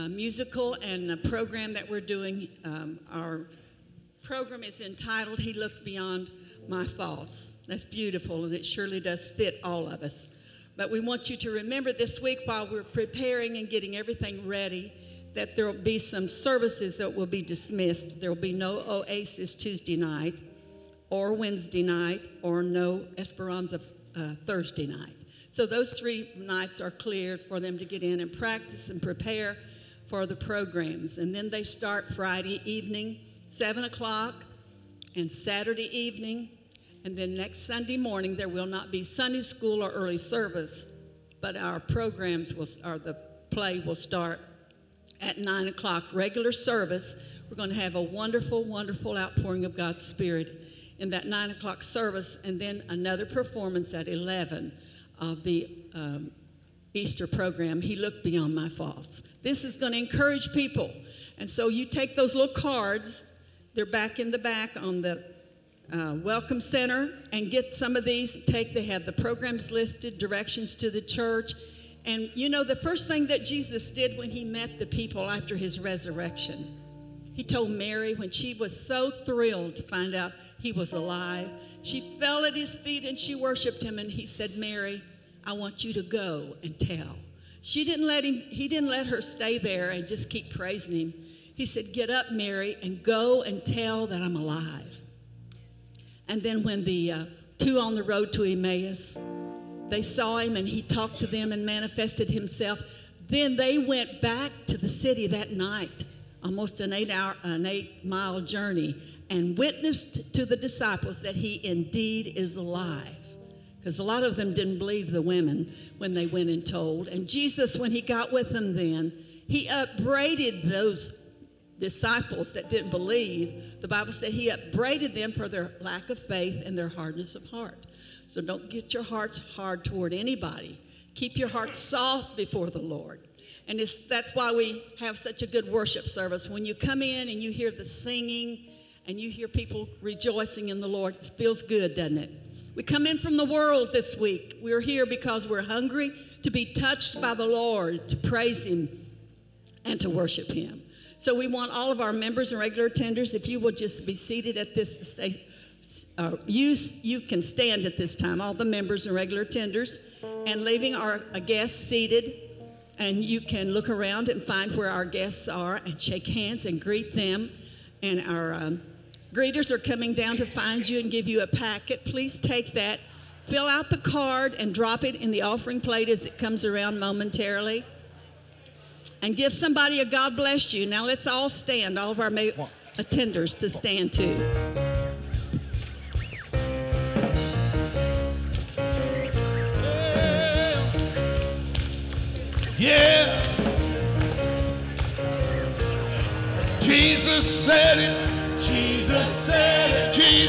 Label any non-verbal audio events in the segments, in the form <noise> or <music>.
uh, musical and a program that we're doing. Um, our program is entitled He Looked Beyond My Faults. That's beautiful, and it surely does fit all of us. But we want you to remember this week while we're preparing and getting everything ready that there will be some services that will be dismissed. There will be no Oasis Tuesday night or Wednesday night or no Esperanza uh, Thursday night. So those three nights are cleared for them to get in and practice and prepare for the programs. And then they start Friday evening, 7 o'clock, and Saturday evening. And then next Sunday morning, there will not be Sunday school or early service, but our programs will, or the play will start at 9 o'clock, regular service. We're going to have a wonderful, wonderful outpouring of God's Spirit in that 9 o'clock service, and then another performance at 11 of the um, Easter program, He Looked Beyond My Faults. This is going to encourage people. And so you take those little cards, they're back in the back on the uh, Welcome Center, and get some of these. Take, they have the programs listed, directions to the church. And you know, the first thing that Jesus did when he met the people after his resurrection, he told Mary when she was so thrilled to find out he was alive, she fell at his feet and she worshiped him. And he said, Mary, I want you to go and tell. She didn't let him, he didn't let her stay there and just keep praising him. He said, Get up, Mary, and go and tell that I'm alive. And then when the uh, two on the road to Emmaus, they saw him and he talked to them and manifested himself. Then they went back to the city that night, almost an eight hour, an eight mile journey, and witnessed to the disciples that he indeed is alive. Because a lot of them didn't believe the women when they went and told. And Jesus, when he got with them then, he upbraided those disciples that didn't believe. The Bible said he upbraided them for their lack of faith and their hardness of heart. So don't get your hearts hard toward anybody. Keep your heart soft before the Lord. And that's why we have such a good worship service. When you come in and you hear the singing and you hear people rejoicing in the Lord, it feels good, doesn't it? We come in from the world this week. We're here because we're hungry to be touched by the Lord, to praise Him, and to worship Him. So we want all of our members and regular attenders, if you will just be seated at this station. Uh, you, you can stand at this time, all the members and regular attenders, and leaving our guests seated. And you can look around and find where our guests are and shake hands and greet them. And our um, Greeters are coming down to find you and give you a packet. Please take that, fill out the card, and drop it in the offering plate as it comes around momentarily. And give somebody a God bless you. Now let's all stand, all of our ma- attenders to stand too. Yeah. Jesus said it.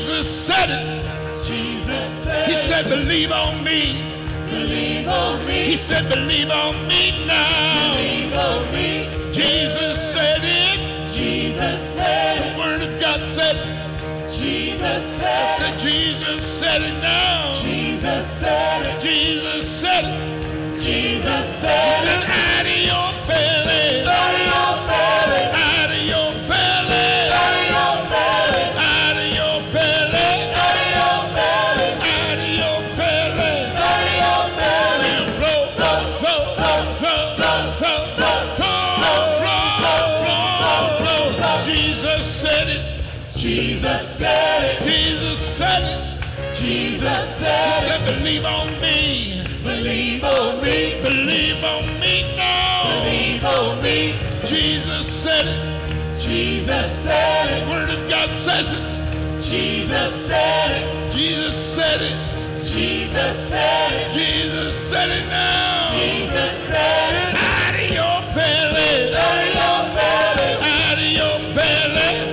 Jesus said it. Jesus said it. Jesus said He said, believe on me. Believe on me. He said, believe on me now. Believe on me. Jesus said it. Jesus said The word of God said it. Jesus I said said, Jesus said it now. Jesus said it. Jesus said it. Jesus said said, it. out of your belly. Out of your said it. Jesus said it. Word of God says it. Jesus said it. Jesus said it. Jesus said it. Jesus said it now. Jesus said it. Out of your belly. Out of your belly. Out of your belly.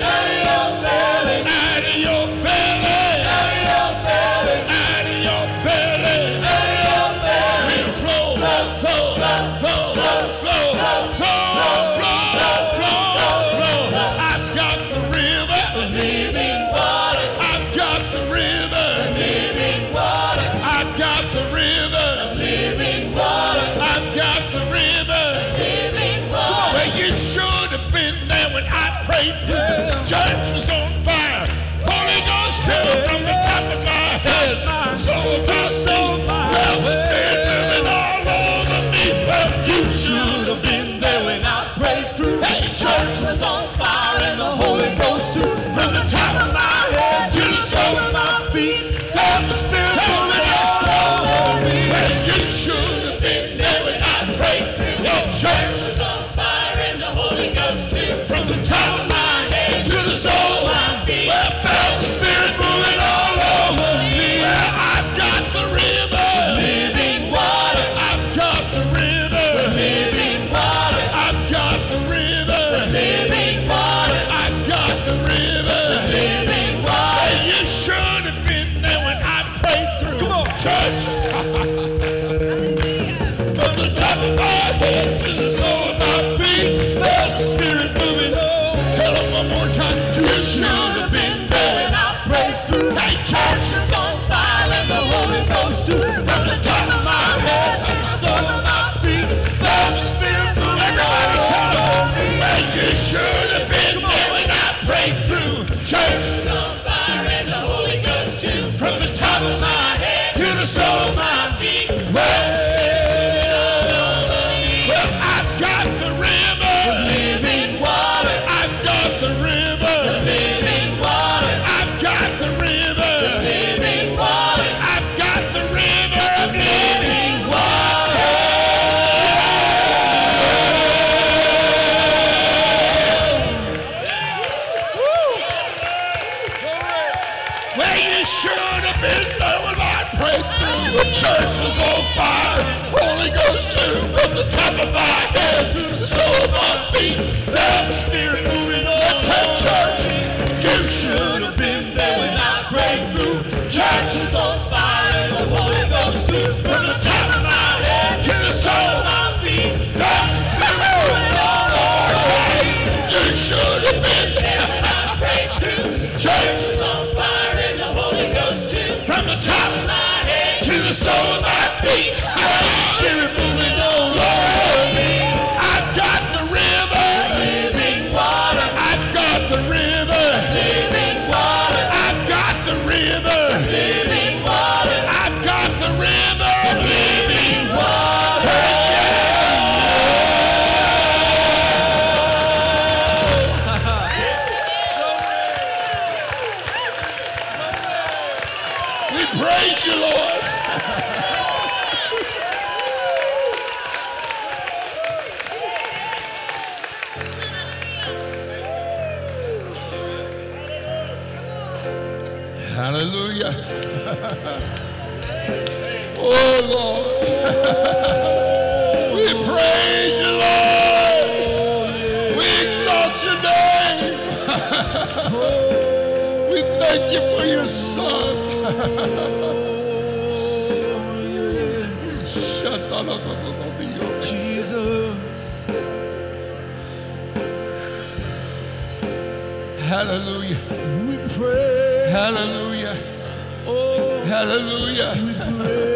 Hey. The church was on fire and the Holy Ghost So my feet. I'm moving on, I've got the river, living water. I've got the river, living water. I've got the river, living water. I've got the river, living water. <laughs> We praise you, Lord. Hallelujah. <laughs> oh Lord. <laughs> we praise you, Lord. We exalt your name. <laughs> we thank you for your son. Jesus. Hallelujah. We pray. Hallelujah. Oh, hallelujah. We pray.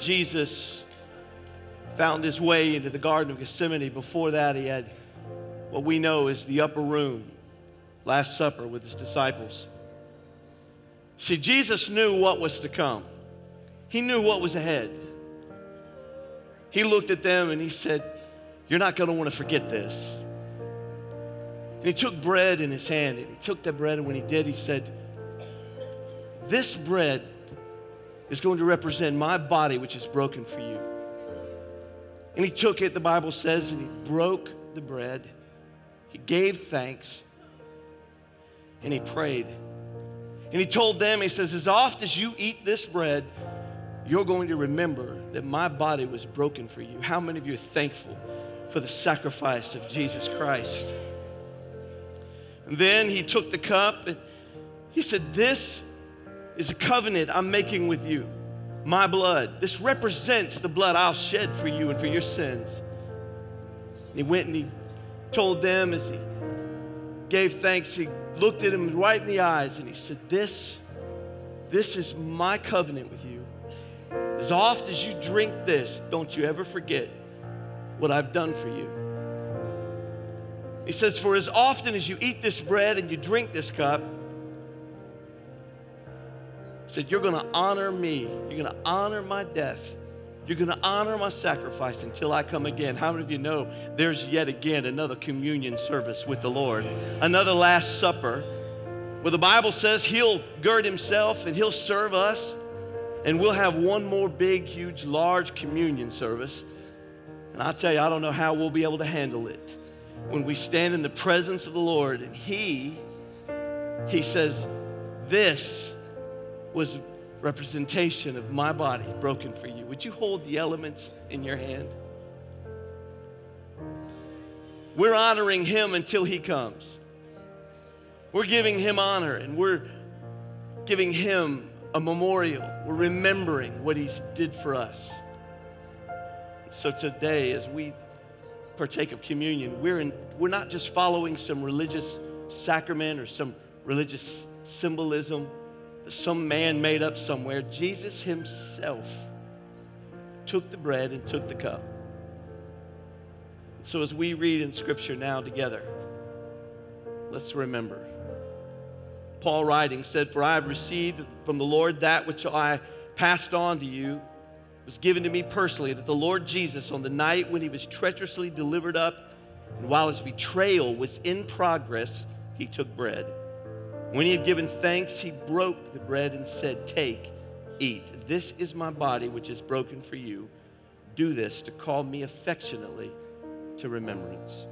Jesus found his way into the Garden of Gethsemane, before that, he had what we know is the upper room, Last Supper with his disciples. See, Jesus knew what was to come, he knew what was ahead. He looked at them and he said, You're not going to want to forget this. And he took bread in his hand and he took that bread, and when he did, he said, This bread is going to represent my body, which is broken for you. And he took it, the Bible says, and he broke the bread. He gave thanks and he prayed. And he told them, he says, As oft as you eat this bread, you're going to remember that my body was broken for you. How many of you are thankful for the sacrifice of Jesus Christ? And then he took the cup and he said, This is a covenant I'm making with you, my blood. This represents the blood I'll shed for you and for your sins. And he went and he told them as he gave thanks, he looked at him right in the eyes and he said, This, this is my covenant with you. As oft as you drink this, don't you ever forget what I've done for you. He says, For as often as you eat this bread and you drink this cup, said, You're going to honor me. You're going to honor my death. You're going to honor my sacrifice until I come again. How many of you know there's yet again another communion service with the Lord, another Last Supper, where the Bible says He'll gird Himself and He'll serve us, and we'll have one more big, huge, large communion service. And I tell you, I don't know how we'll be able to handle it when we stand in the presence of the Lord and He, He says, This was representation of my body broken for you. Would you hold the elements in your hand? We're honoring him until he comes. We're giving him honor and we're giving him a memorial. We're remembering what he did for us. So today, as we partake of communion, we're, in, we're not just following some religious sacrament or some religious symbolism that some man made up somewhere. Jesus himself took the bread and took the cup. So, as we read in Scripture now together, let's remember. Paul writing said, For I have received from the Lord that which I passed on to you, was given to me personally, that the Lord Jesus, on the night when he was treacherously delivered up, and while his betrayal was in progress, he took bread. When he had given thanks, he broke the bread and said, Take, eat. This is my body, which is broken for you. Do this to call me affectionately to remembrance.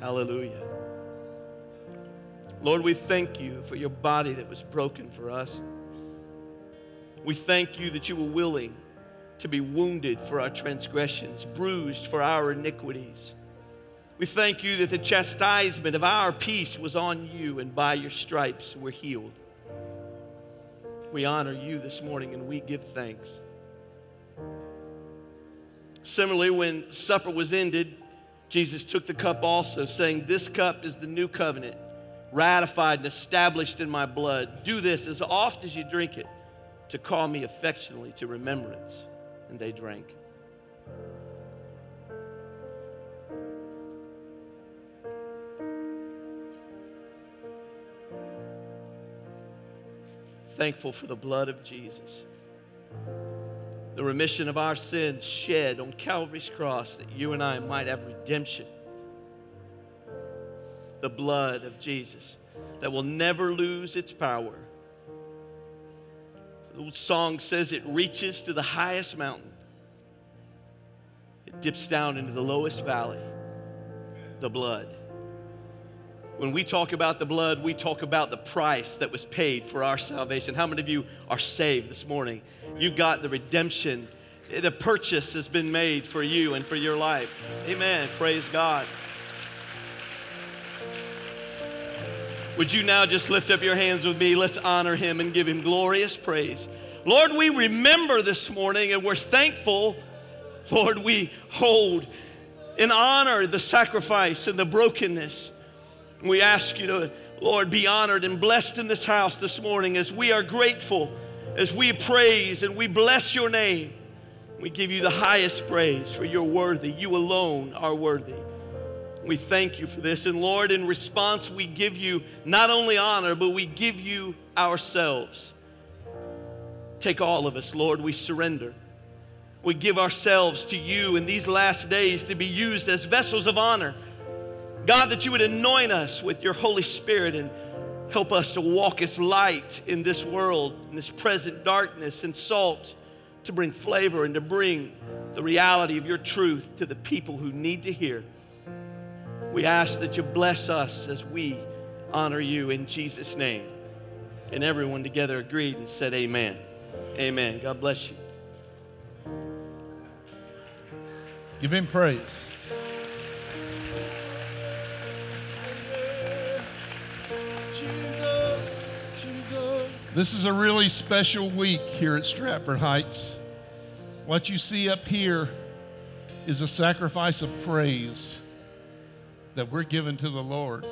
Hallelujah. Lord, we thank you for your body that was broken for us. We thank you that you were willing to be wounded for our transgressions, bruised for our iniquities. We thank you that the chastisement of our peace was on you, and by your stripes we're healed. We honor you this morning and we give thanks. Similarly, when supper was ended, Jesus took the cup also, saying, This cup is the new covenant, ratified and established in my blood. Do this as oft as you drink it to call me affectionately to remembrance. And they drank. Thankful for the blood of Jesus, the remission of our sins shed on Calvary's cross that you and I might have redemption. The blood of Jesus that will never lose its power. The song says it reaches to the highest mountain, it dips down into the lowest valley. The blood. When we talk about the blood, we talk about the price that was paid for our salvation. How many of you are saved this morning? You got the redemption. The purchase has been made for you and for your life. Amen. Praise God. Would you now just lift up your hands with me? Let's honor him and give him glorious praise. Lord, we remember this morning and we're thankful. Lord, we hold in honor the sacrifice and the brokenness. We ask you to, Lord, be honored and blessed in this house this morning as we are grateful, as we praise and we bless your name. We give you the highest praise for you're worthy. You alone are worthy. We thank you for this. And Lord, in response, we give you not only honor, but we give you ourselves. Take all of us, Lord, we surrender. We give ourselves to you in these last days to be used as vessels of honor. God, that you would anoint us with your Holy Spirit and help us to walk as light in this world, in this present darkness, and salt to bring flavor and to bring the reality of your truth to the people who need to hear. We ask that you bless us as we honor you in Jesus' name. And everyone together agreed and said, Amen. Amen. God bless you. Give him praise. This is a really special week here at Stratford Heights. What you see up here is a sacrifice of praise that we're giving to the Lord.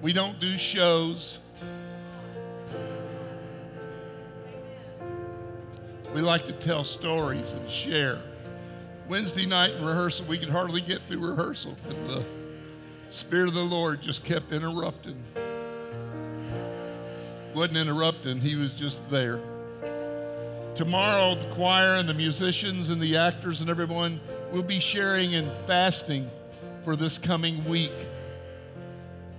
We don't do shows. We like to tell stories and share. Wednesday night in rehearsal, we could hardly get through rehearsal because the Spirit of the Lord just kept interrupting. Wasn't interrupting, He was just there. Tomorrow, the choir and the musicians and the actors and everyone will be sharing and fasting for this coming week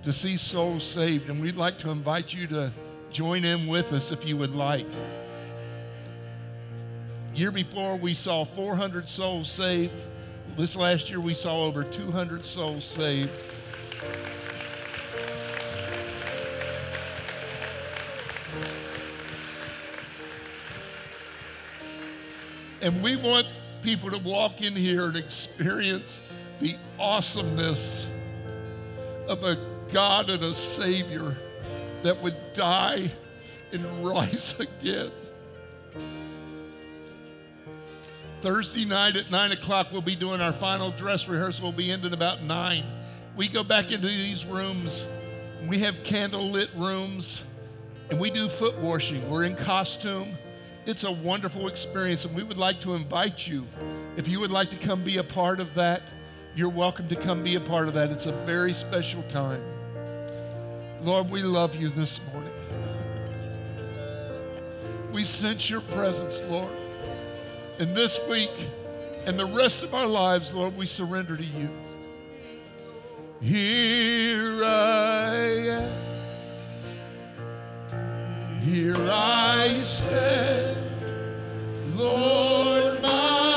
to see souls saved. And we'd like to invite you to join in with us if you would like. Year before, we saw 400 souls saved. This last year, we saw over 200 souls saved. And we want people to walk in here and experience the awesomeness of a God and a Savior that would die and rise again. Thursday night at 9 o'clock, we'll be doing our final dress rehearsal. We'll be ending about 9. We go back into these rooms. We have candle lit rooms, and we do foot washing. We're in costume. It's a wonderful experience, and we would like to invite you. If you would like to come be a part of that, you're welcome to come be a part of that. It's a very special time. Lord, we love you this morning. We sense your presence, Lord. And this week and the rest of our lives, Lord, we surrender to you. Here I am. Here I stand. Lord, my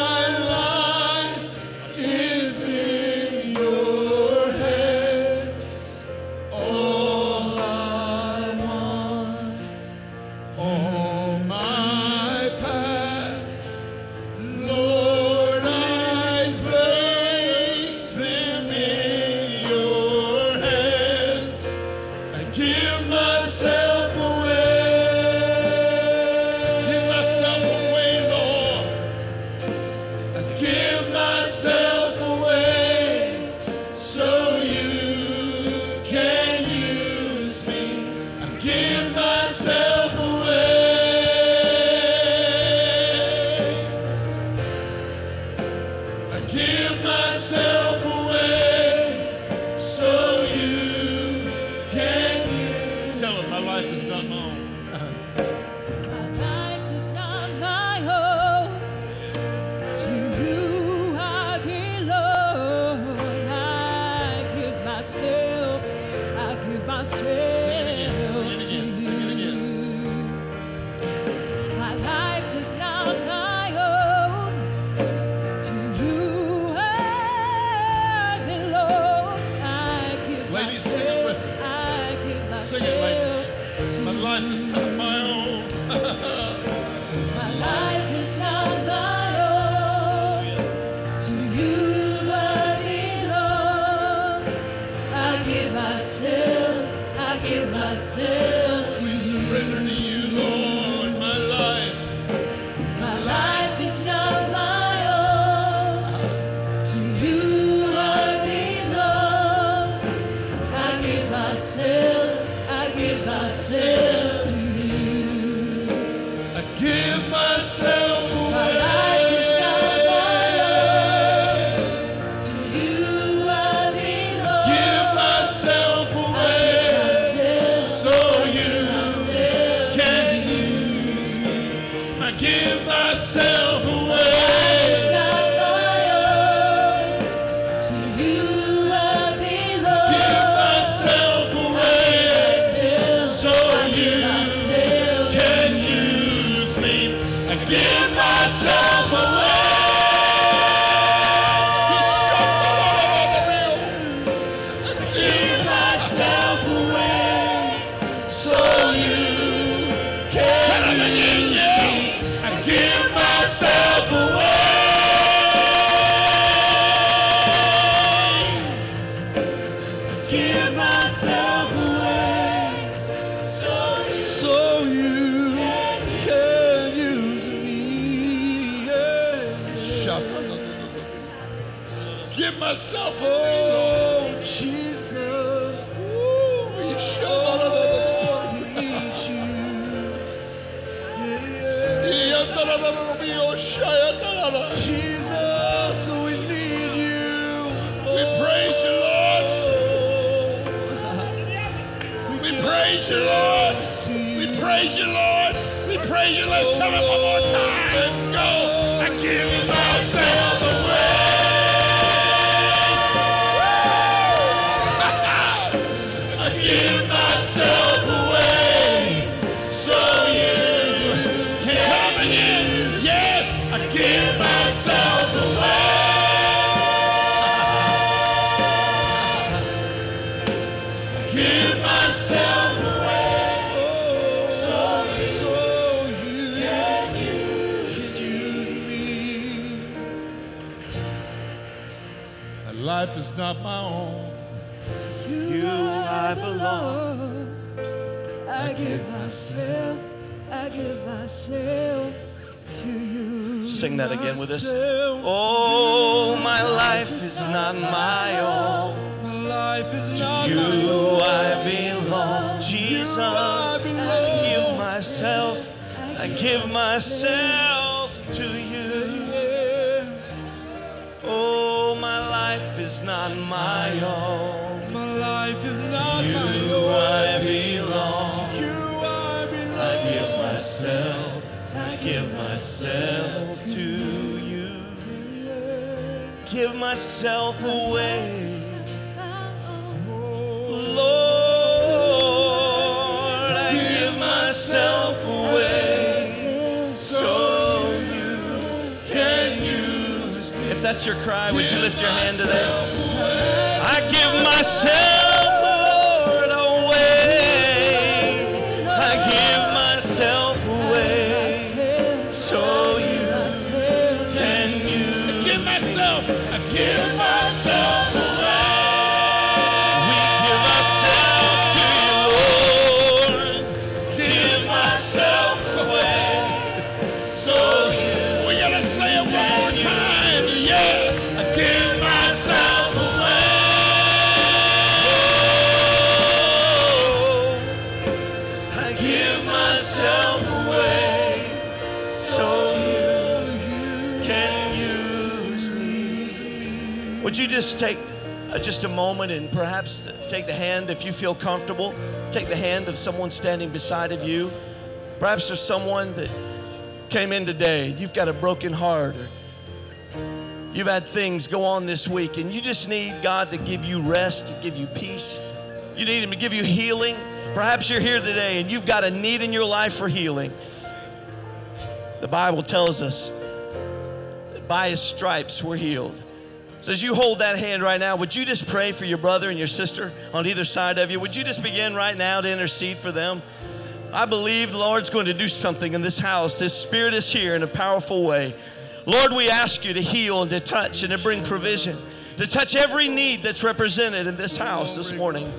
myself Oh, Jesus. Lord. We shall not Oh, we need you. Yeah. Jesus, we need you. We praise you, Lord. We praise you, Lord. We praise you, Lord. We praise you. Let's tell it one Sing that again with us. Oh, my life is not my own. My life is not You my own. I belong. Jesus, I I give myself, I give myself myself away. Lord, I give myself away so you can use me. If that's your cry, would you lift your hand today? I give myself, Would you just take uh, just a moment and perhaps take the hand, if you feel comfortable, take the hand of someone standing beside of you. Perhaps there's someone that came in today. You've got a broken heart, or you've had things go on this week, and you just need God to give you rest, to give you peace. You need Him to give you healing. Perhaps you're here today and you've got a need in your life for healing. The Bible tells us that by His stripes we're healed. So as you hold that hand right now, would you just pray for your brother and your sister on either side of you? Would you just begin right now to intercede for them? I believe the Lord's going to do something in this house. His Spirit is here in a powerful way. Lord, we ask you to heal and to touch and to bring provision, to touch every need that's represented in this house this morning.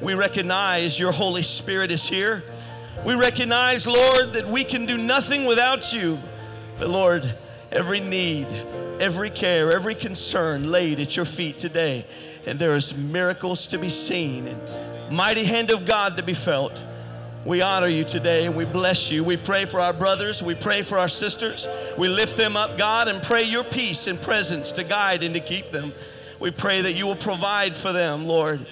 We recognize your Holy Spirit is here. We recognize, Lord, that we can do nothing without you. But Lord, every need, every care, every concern laid at your feet today. And there is miracles to be seen and mighty hand of God to be felt. We honor you today and we bless you. We pray for our brothers. We pray for our sisters. We lift them up, God, and pray your peace and presence to guide and to keep them. We pray that you will provide for them, Lord,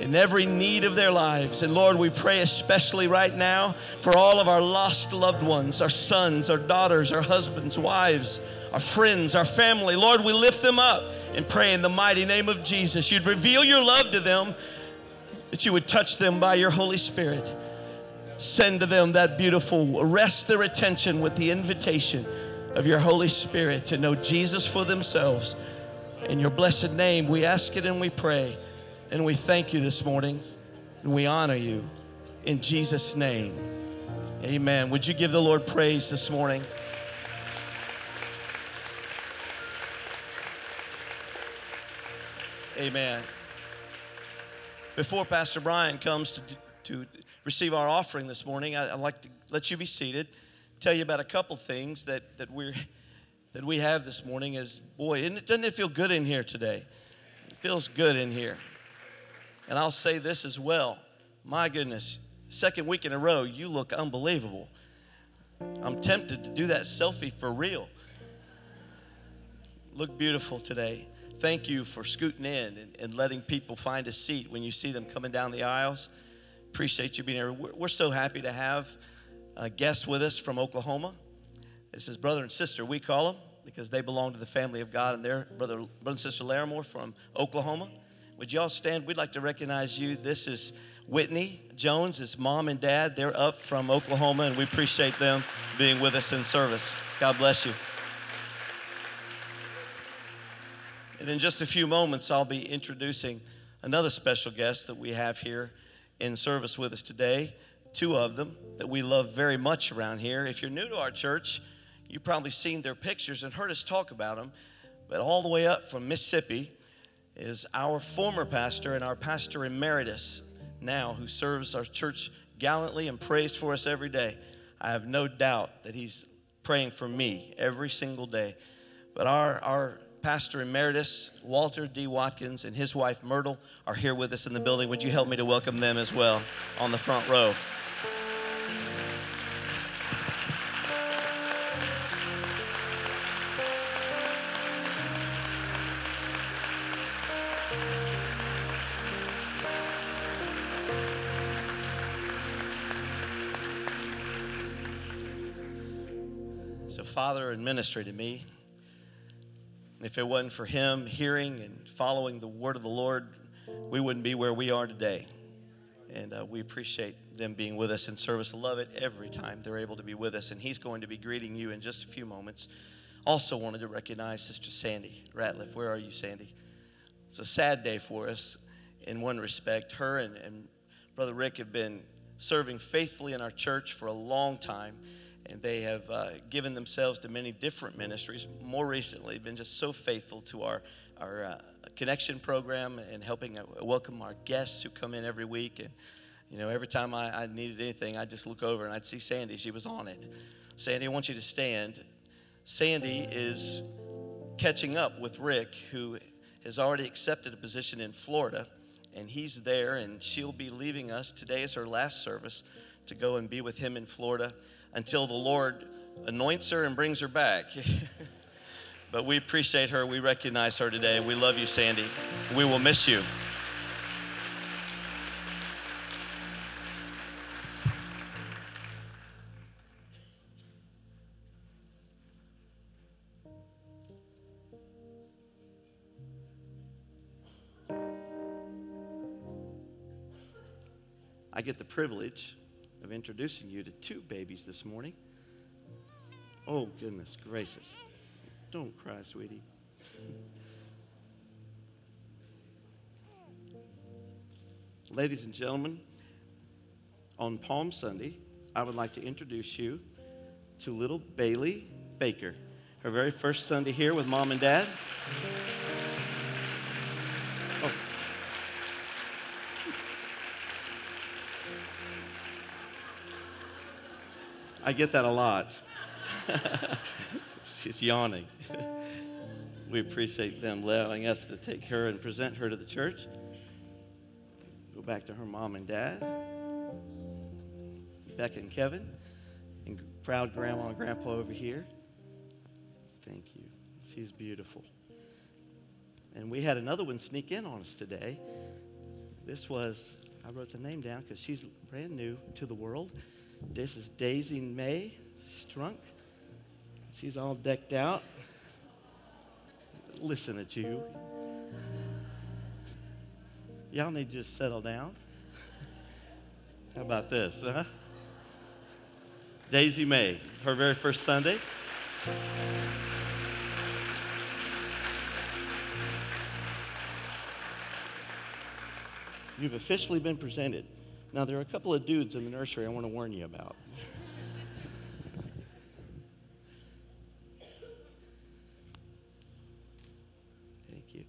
in every need of their lives. And Lord, we pray especially right now for all of our lost loved ones, our sons, our daughters, our husbands, wives, our friends, our family. Lord, we lift them up and pray in the mighty name of Jesus. You'd reveal your love to them, that you would touch them by your Holy Spirit. Send to them that beautiful, arrest their attention with the invitation of your Holy Spirit to know Jesus for themselves. In your blessed name, we ask it and we pray. And we thank you this morning and we honor you in Jesus' name. Amen. Would you give the Lord praise this morning? Amen. Before Pastor Brian comes to, to receive our offering this morning, I, would like to let you be seated, tell you about a couple things that, that we're that we have this morning is boy, it, doesn't it feel good in here today? It feels good in here. And I'll say this as well. My goodness, second week in a row, you look unbelievable. I'm tempted to do that selfie for real. Look beautiful today. Thank you for scooting in and letting people find a seat when you see them coming down the aisles. Appreciate you being here. We're, we're so happy to have a guest with us from Oklahoma. This is brother and sister, we call them, because they belong to the family of God, and their brother, brother and sister Larimore from Oklahoma. Would you all stand? We'd like to recognize you. This is Whitney Jones, his mom and dad. They're up from Oklahoma, and we appreciate them being with us in service. God bless you. And in just a few moments, I'll be introducing another special guest that we have here in service with us today. Two of them that we love very much around here. If you're new to our church, you've probably seen their pictures and heard us talk about them. But all the way up from Mississippi is our former pastor and our pastor emeritus now, who serves our church gallantly and prays for us every day. I have no doubt that he's praying for me every single day. But our, our Pastor Emeritus Walter D. Watkins and his wife Myrtle are here with us in the building. Would you help me to welcome them as well on the front row? So, Father in ministry to me, if it wasn't for him hearing and following the word of the Lord, we wouldn't be where we are today. And uh, we appreciate them being with us in service. Love it every time they're able to be with us. And he's going to be greeting you in just a few moments. Also, wanted to recognize Sister Sandy Ratliff. Where are you, Sandy? It's a sad day for us in one respect. Her and, and Brother Rick have been serving faithfully in our church for a long time and they have uh, given themselves to many different ministries. More recently, been just so faithful to our our uh, connection program and helping uh, welcome our guests who come in every week. And you know, every time I, I needed anything, I'd just look over and I'd see Sandy. She was on it. Sandy, I want you to stand. Sandy is catching up with Rick, who has already accepted a position in Florida, and he's there, and she'll be leaving us. Today is her last service to go and be with him in Florida until the Lord anoints her and brings her back. <laughs> but we appreciate her. We recognize her today. We love you, Sandy. We will miss you. I get the privilege of introducing you to two babies this morning. Oh, goodness gracious. Don't cry, sweetie. Ladies and gentlemen, on Palm Sunday, I would like to introduce you to little Bailey Baker. Her very first Sunday here with mom and dad. I get that a lot. <laughs> She's yawning. <laughs> we appreciate them allowing us to take her and present her to the church. Go back to her mom and dad, Becca and Kevin, and proud grandma and grandpa over here. Thank you. She's beautiful. And we had another one sneak in on us today. This was, I wrote the name down because she's brand new to the world. This is Daisy May Strunk. She's all decked out. Listen at you. Y'all need to just settle down. How about this, huh? Daisy May, her very first Sunday. You've officially been presented. Now, there are a couple of dudes in the nursery I want to warn you about. Thank you.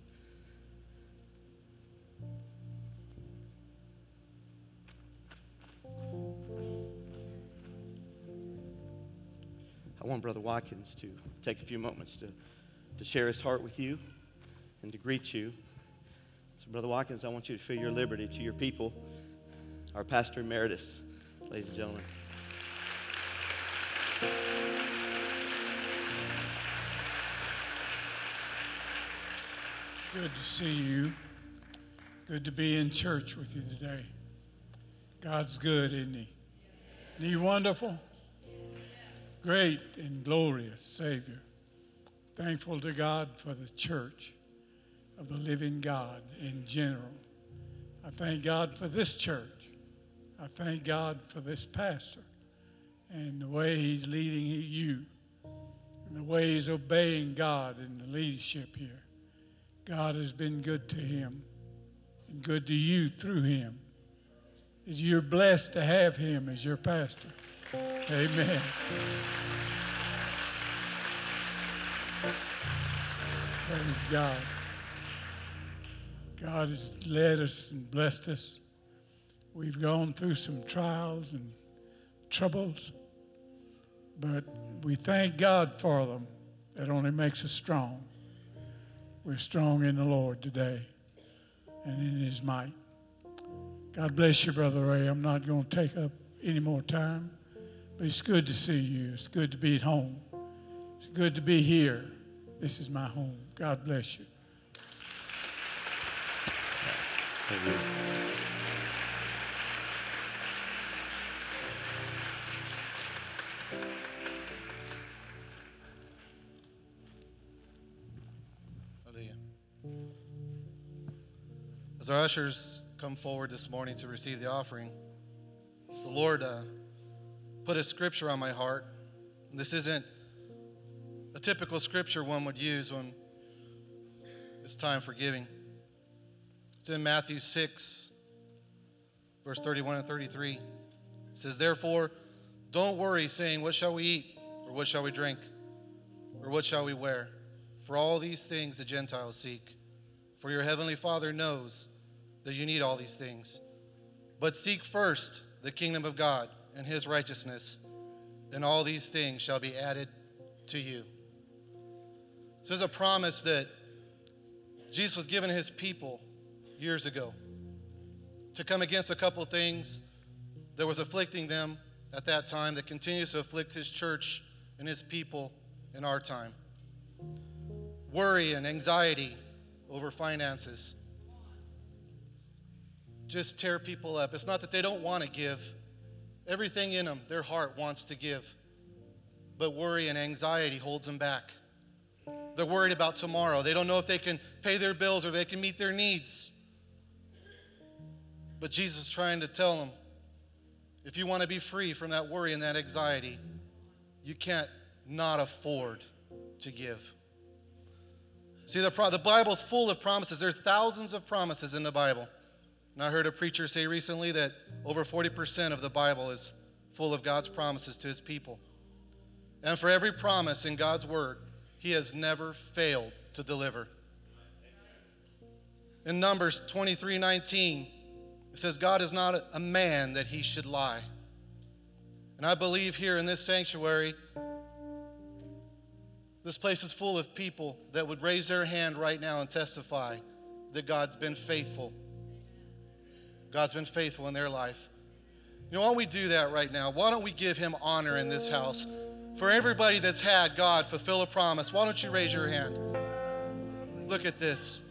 I want Brother Watkins to take a few moments to, to share his heart with you and to greet you. So, Brother Watkins, I want you to feel your liberty to your people, our pastor emeritus, ladies and gentlemen. Good to see you. Good to be in church with you today. God's good, isn't He? Isn't He wonderful? Great and glorious Savior. Thankful to God for the church of the living God in general. I thank God for this church. I thank God for this pastor and the way he's leading you and the way he's obeying God in the leadership here. God has been good to him and good to you through him. You're blessed to have him as your pastor. Amen. Praise God. God has led us and blessed us. We've gone through some trials and troubles, but we thank God for them. That only makes us strong. We're strong in the Lord today and in His might. God bless you, Brother Ray. I'm not going to take up any more time, but it's good to see you. It's good to be at home. It's good to be here. This is my home. God bless you. As our ushers come forward this morning to receive the offering, the Lord uh, put a scripture on my heart. This isn't a typical scripture one would use when it's time for giving. It's in Matthew 6, verse 31 and 33. It says, Therefore, don't worry, saying, What shall we eat? Or what shall we drink? Or what shall we wear? For all these things the Gentiles seek. For your heavenly Father knows that you need all these things. But seek first the kingdom of God and his righteousness, and all these things shall be added to you. This is a promise that Jesus was giving his people years ago to come against a couple things that was afflicting them at that time that continues to afflict his church and his people in our time worry and anxiety over finances just tear people up. It's not that they don't want to give, everything in them, their heart wants to give. But worry and anxiety holds them back. They're worried about tomorrow. They don't know if they can pay their bills or they can meet their needs. But Jesus is trying to tell them if you want to be free from that worry and that anxiety, you can't not afford to give. See, the, the Bible's full of promises. There's thousands of promises in the Bible. And I heard a preacher say recently that over 40% of the Bible is full of God's promises to his people. And for every promise in God's word, he has never failed to deliver. In Numbers 23 19, it says, God is not a man that he should lie. And I believe here in this sanctuary, this place is full of people that would raise their hand right now and testify that God's been faithful. God's been faithful in their life. You know, why don't we do that right now? Why don't we give him honor in this house? For everybody that's had God fulfill a promise, why don't you raise your hand? Look at this.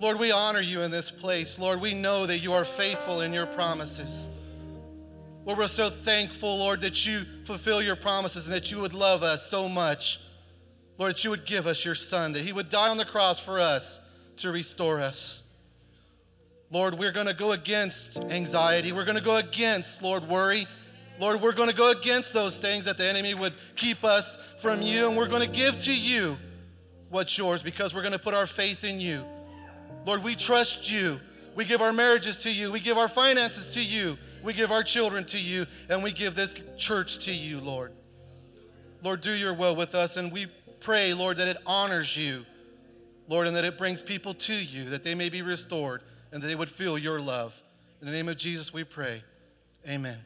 Lord, we honor you in this place. Lord, we know that you are faithful in your promises. Lord, we're so thankful, Lord, that you fulfill your promises and that you would love us so much. Lord, that you would give us your son, that he would die on the cross for us to restore us. Lord, we're going to go against anxiety. We're going to go against, Lord, worry. Lord, we're going to go against those things that the enemy would keep us from you, and we're going to give to you what's yours because we're going to put our faith in you. Lord, we trust you. We give our marriages to you. We give our finances to you. We give our children to you. And we give this church to you, Lord. Lord, do your will with us. And we pray, Lord, that it honors you, Lord, and that it brings people to you, that they may be restored and that they would feel your love. In the name of Jesus, we pray. Amen.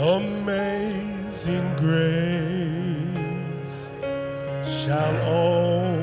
amazing grace shall all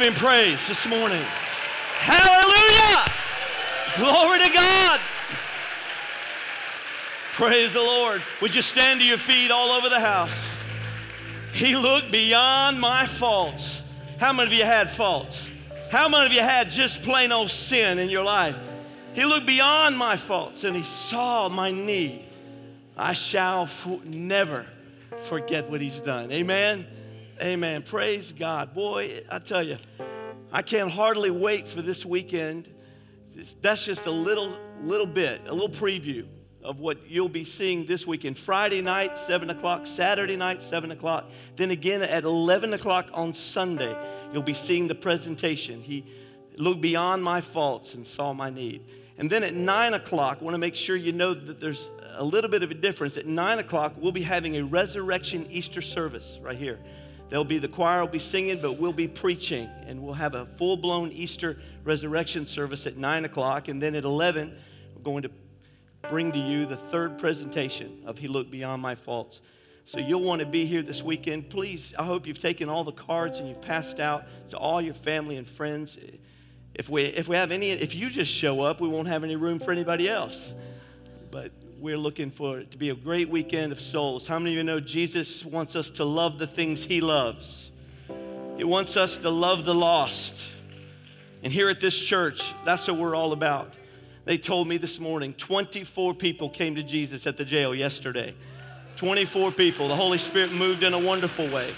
give him praise this morning. Hallelujah! Glory to God. Praise the Lord. Would you stand to your feet all over the house? He looked beyond my faults. How many of you had faults? How many of you had just plain old sin in your life? He looked beyond my faults and he saw my need. I shall never forget what he's done. Amen. Amen. Praise God. Boy, I tell you, I can't hardly wait for this weekend. That's just a little, little bit, a little preview of what you'll be seeing this weekend. Friday night, 7 o'clock, Saturday night, 7 o'clock. Then again at 11 o'clock on Sunday, you'll be seeing the presentation. He looked beyond my faults and saw my need. And then at 9 o'clock, I want to make sure you know that there's a little bit of a difference. At 9 o'clock, we'll be having a resurrection Easter service right here. There'll be the choir will be singing, but we'll be preaching, and we'll have a full-blown Easter resurrection service at 9 o'clock. And then at 11, we're going to bring to you the third presentation of He Looked Beyond My Faults. So you'll want to be here this weekend. Please, I hope you've taken all the cards and you've passed out to all your family and friends. If we, if we have any, if you just show up, we won't have any room for anybody else. But we're looking for it to be a great weekend of souls. How many of you know Jesus wants us to love the things He loves? He wants us to love the lost. And here at this church, that's what we're all about. They told me this morning 24 people came to Jesus at the jail yesterday. 24 people. The Holy Spirit moved in a wonderful way.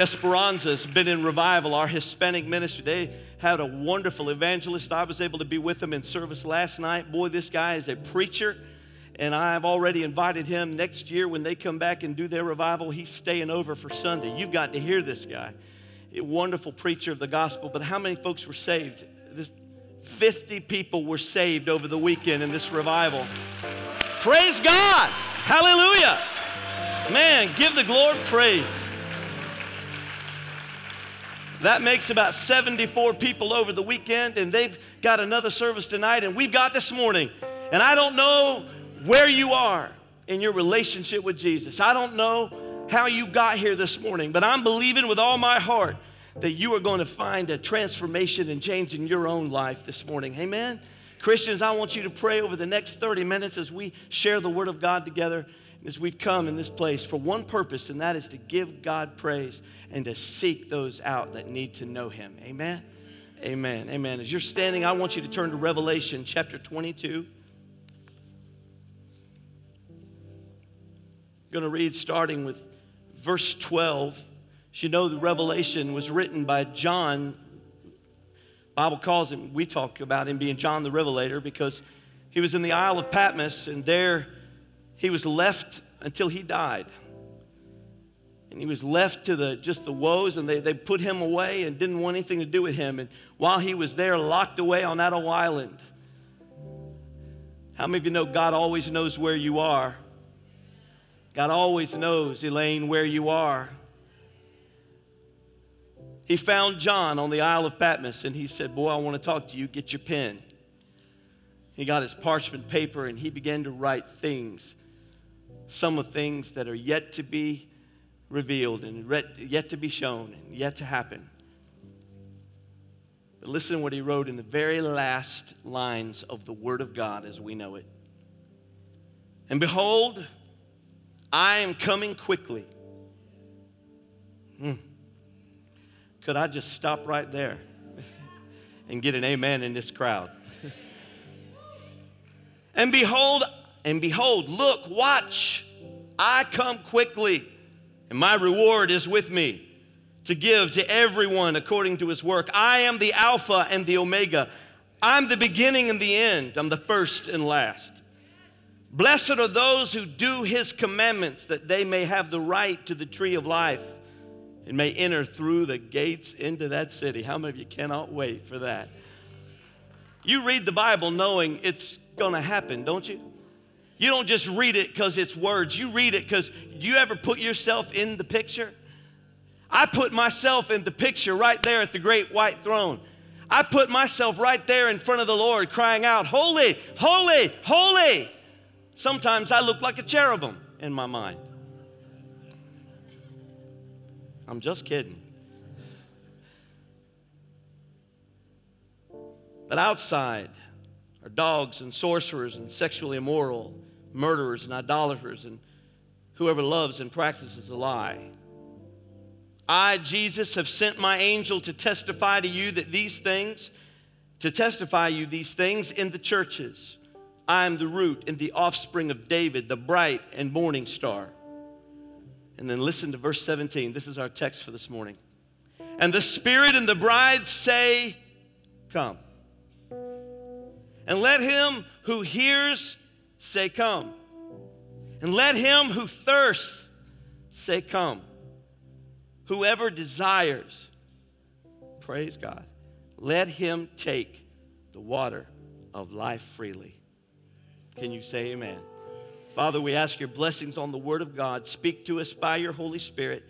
Esperanza's been in revival, our Hispanic ministry. They had a wonderful evangelist. I was able to be with them in service last night. Boy, this guy is a preacher, and I've already invited him next year when they come back and do their revival. He's staying over for Sunday. You've got to hear this guy. A wonderful preacher of the gospel, but how many folks were saved? This, 50 people were saved over the weekend in this revival. Praise God! Hallelujah! Man, give the Lord praise. That makes about 74 people over the weekend, and they've got another service tonight, and we've got this morning. And I don't know where you are in your relationship with Jesus. I don't know how you got here this morning, but I'm believing with all my heart that you are going to find a transformation and change in your own life this morning. Amen? Christians, I want you to pray over the next 30 minutes as we share the Word of God together as we've come in this place for one purpose, and that is to give God praise and to seek those out that need to know Him. Amen? Amen. Amen. As you're standing, I want you to turn to Revelation chapter 22. I'm going to read starting with verse 12. As you know, the Revelation was written by John. Bible calls him, we talk about him being John the Revelator because he was in the Isle of Patmos and there he was left until he died. And he was left to the, just the woes, and they, they put him away and didn't want anything to do with him. And while he was there, locked away on that island, how many of you know God always knows where you are? God always knows, Elaine, where you are. He found John on the Isle of Patmos and he said, Boy, I want to talk to you. Get your pen. He got his parchment paper and he began to write things some of things that are yet to be revealed and yet to be shown and yet to happen. But listen what he wrote in the very last lines of the Word of God as we know it. And behold, I am coming quickly. Hmm. Could I just stop right there <laughs> and get an amen in this crowd? <laughs> and behold, and behold, look, watch, I come quickly, and my reward is with me to give to everyone according to his work. I am the Alpha and the Omega. I'm the beginning and the end. I'm the first and last. Blessed are those who do his commandments, that they may have the right to the tree of life and may enter through the gates into that city. How many of you cannot wait for that? You read the Bible knowing it's going to happen, don't you? You don't just read it because it's words. You read it because you ever put yourself in the picture? I put myself in the picture right there at the great white throne. I put myself right there in front of the Lord crying out, Holy, holy, holy. Sometimes I look like a cherubim in my mind. I'm just kidding. But outside are dogs and sorcerers and sexually immoral murderers and idolaters and whoever loves and practices a lie. I, Jesus, have sent my angel to testify to you that these things, to testify you these things in the churches. I am the root and the offspring of David, the bright and morning star. And then listen to verse 17. This is our text for this morning. And the Spirit and the bride say, Come. And let him who hears say, Come. And let him who thirsts say, Come. Whoever desires, praise God, let him take the water of life freely. Can you say amen? Father, we ask your blessings on the word of God. Speak to us by your Holy Spirit.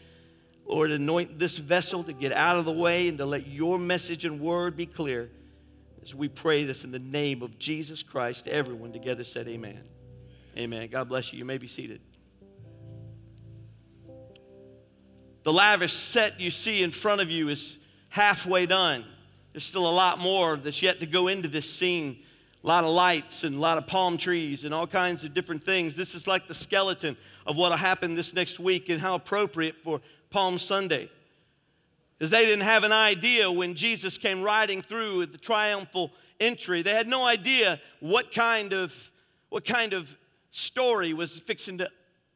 Lord, anoint this vessel to get out of the way and to let your message and word be clear. As we pray this in the name of Jesus Christ, everyone together said, Amen. Amen. God bless you. You may be seated. The lavish set you see in front of you is halfway done. There's still a lot more that's yet to go into this scene. A lot of lights and a lot of palm trees and all kinds of different things. This is like the skeleton of what will happen this next week and how appropriate for Palm Sunday. Because they didn't have an idea when Jesus came riding through with the triumphal entry. They had no idea what kind of, what kind of story was fixing to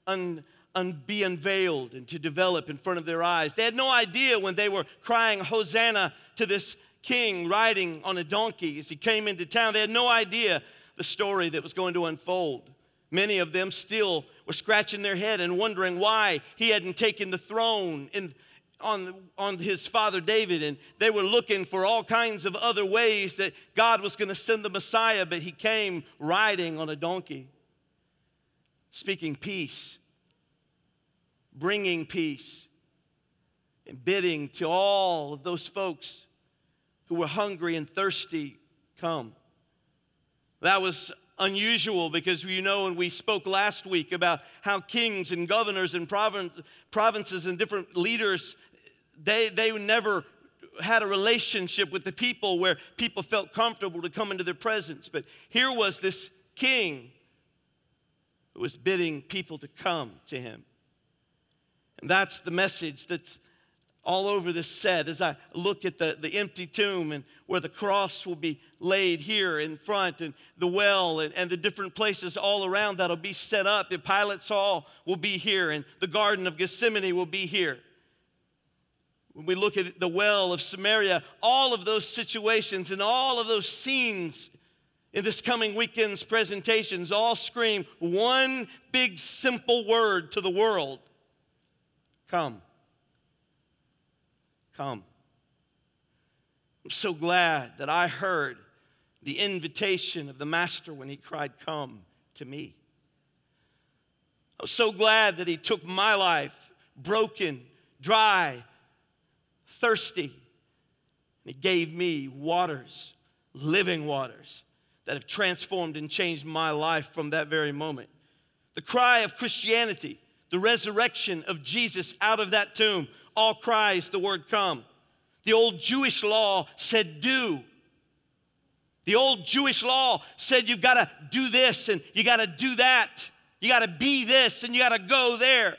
un, un, be unveiled and to develop in front of their eyes. They had no idea when they were crying, Hosanna to this king riding on a donkey as he came into town. They had no idea the story that was going to unfold. Many of them still were scratching their head and wondering why he hadn't taken the throne in, on, on his father David, and they were looking for all kinds of other ways that God was going to send the Messiah, but he came riding on a donkey, speaking peace, bringing peace, and bidding to all of those folks who were hungry and thirsty, come. That was unusual because you know, and we spoke last week about how kings and governors and province, provinces and different leaders, they, they never had a relationship with the people where people felt comfortable to come into their presence. But here was this king who was bidding people to come to him. And that's the message that's all over this set as I look at the, the empty tomb and where the cross will be laid here in front and the well and, and the different places all around that'll be set up. The Pilate's Hall will be here and the Garden of Gethsemane will be here. When we look at the well of Samaria, all of those situations and all of those scenes in this coming weekend's presentations all scream one big simple word to the world come. Come. I'm so glad that I heard the invitation of the Master when he cried, Come to me. I'm so glad that he took my life, broken, dry, thirsty, and he gave me waters, living waters, that have transformed and changed my life from that very moment. The cry of Christianity, the resurrection of Jesus out of that tomb, all cries the word come. The old Jewish law said do. The old Jewish law said you've got to do this and you got to do that. You got to be this and you got to go there.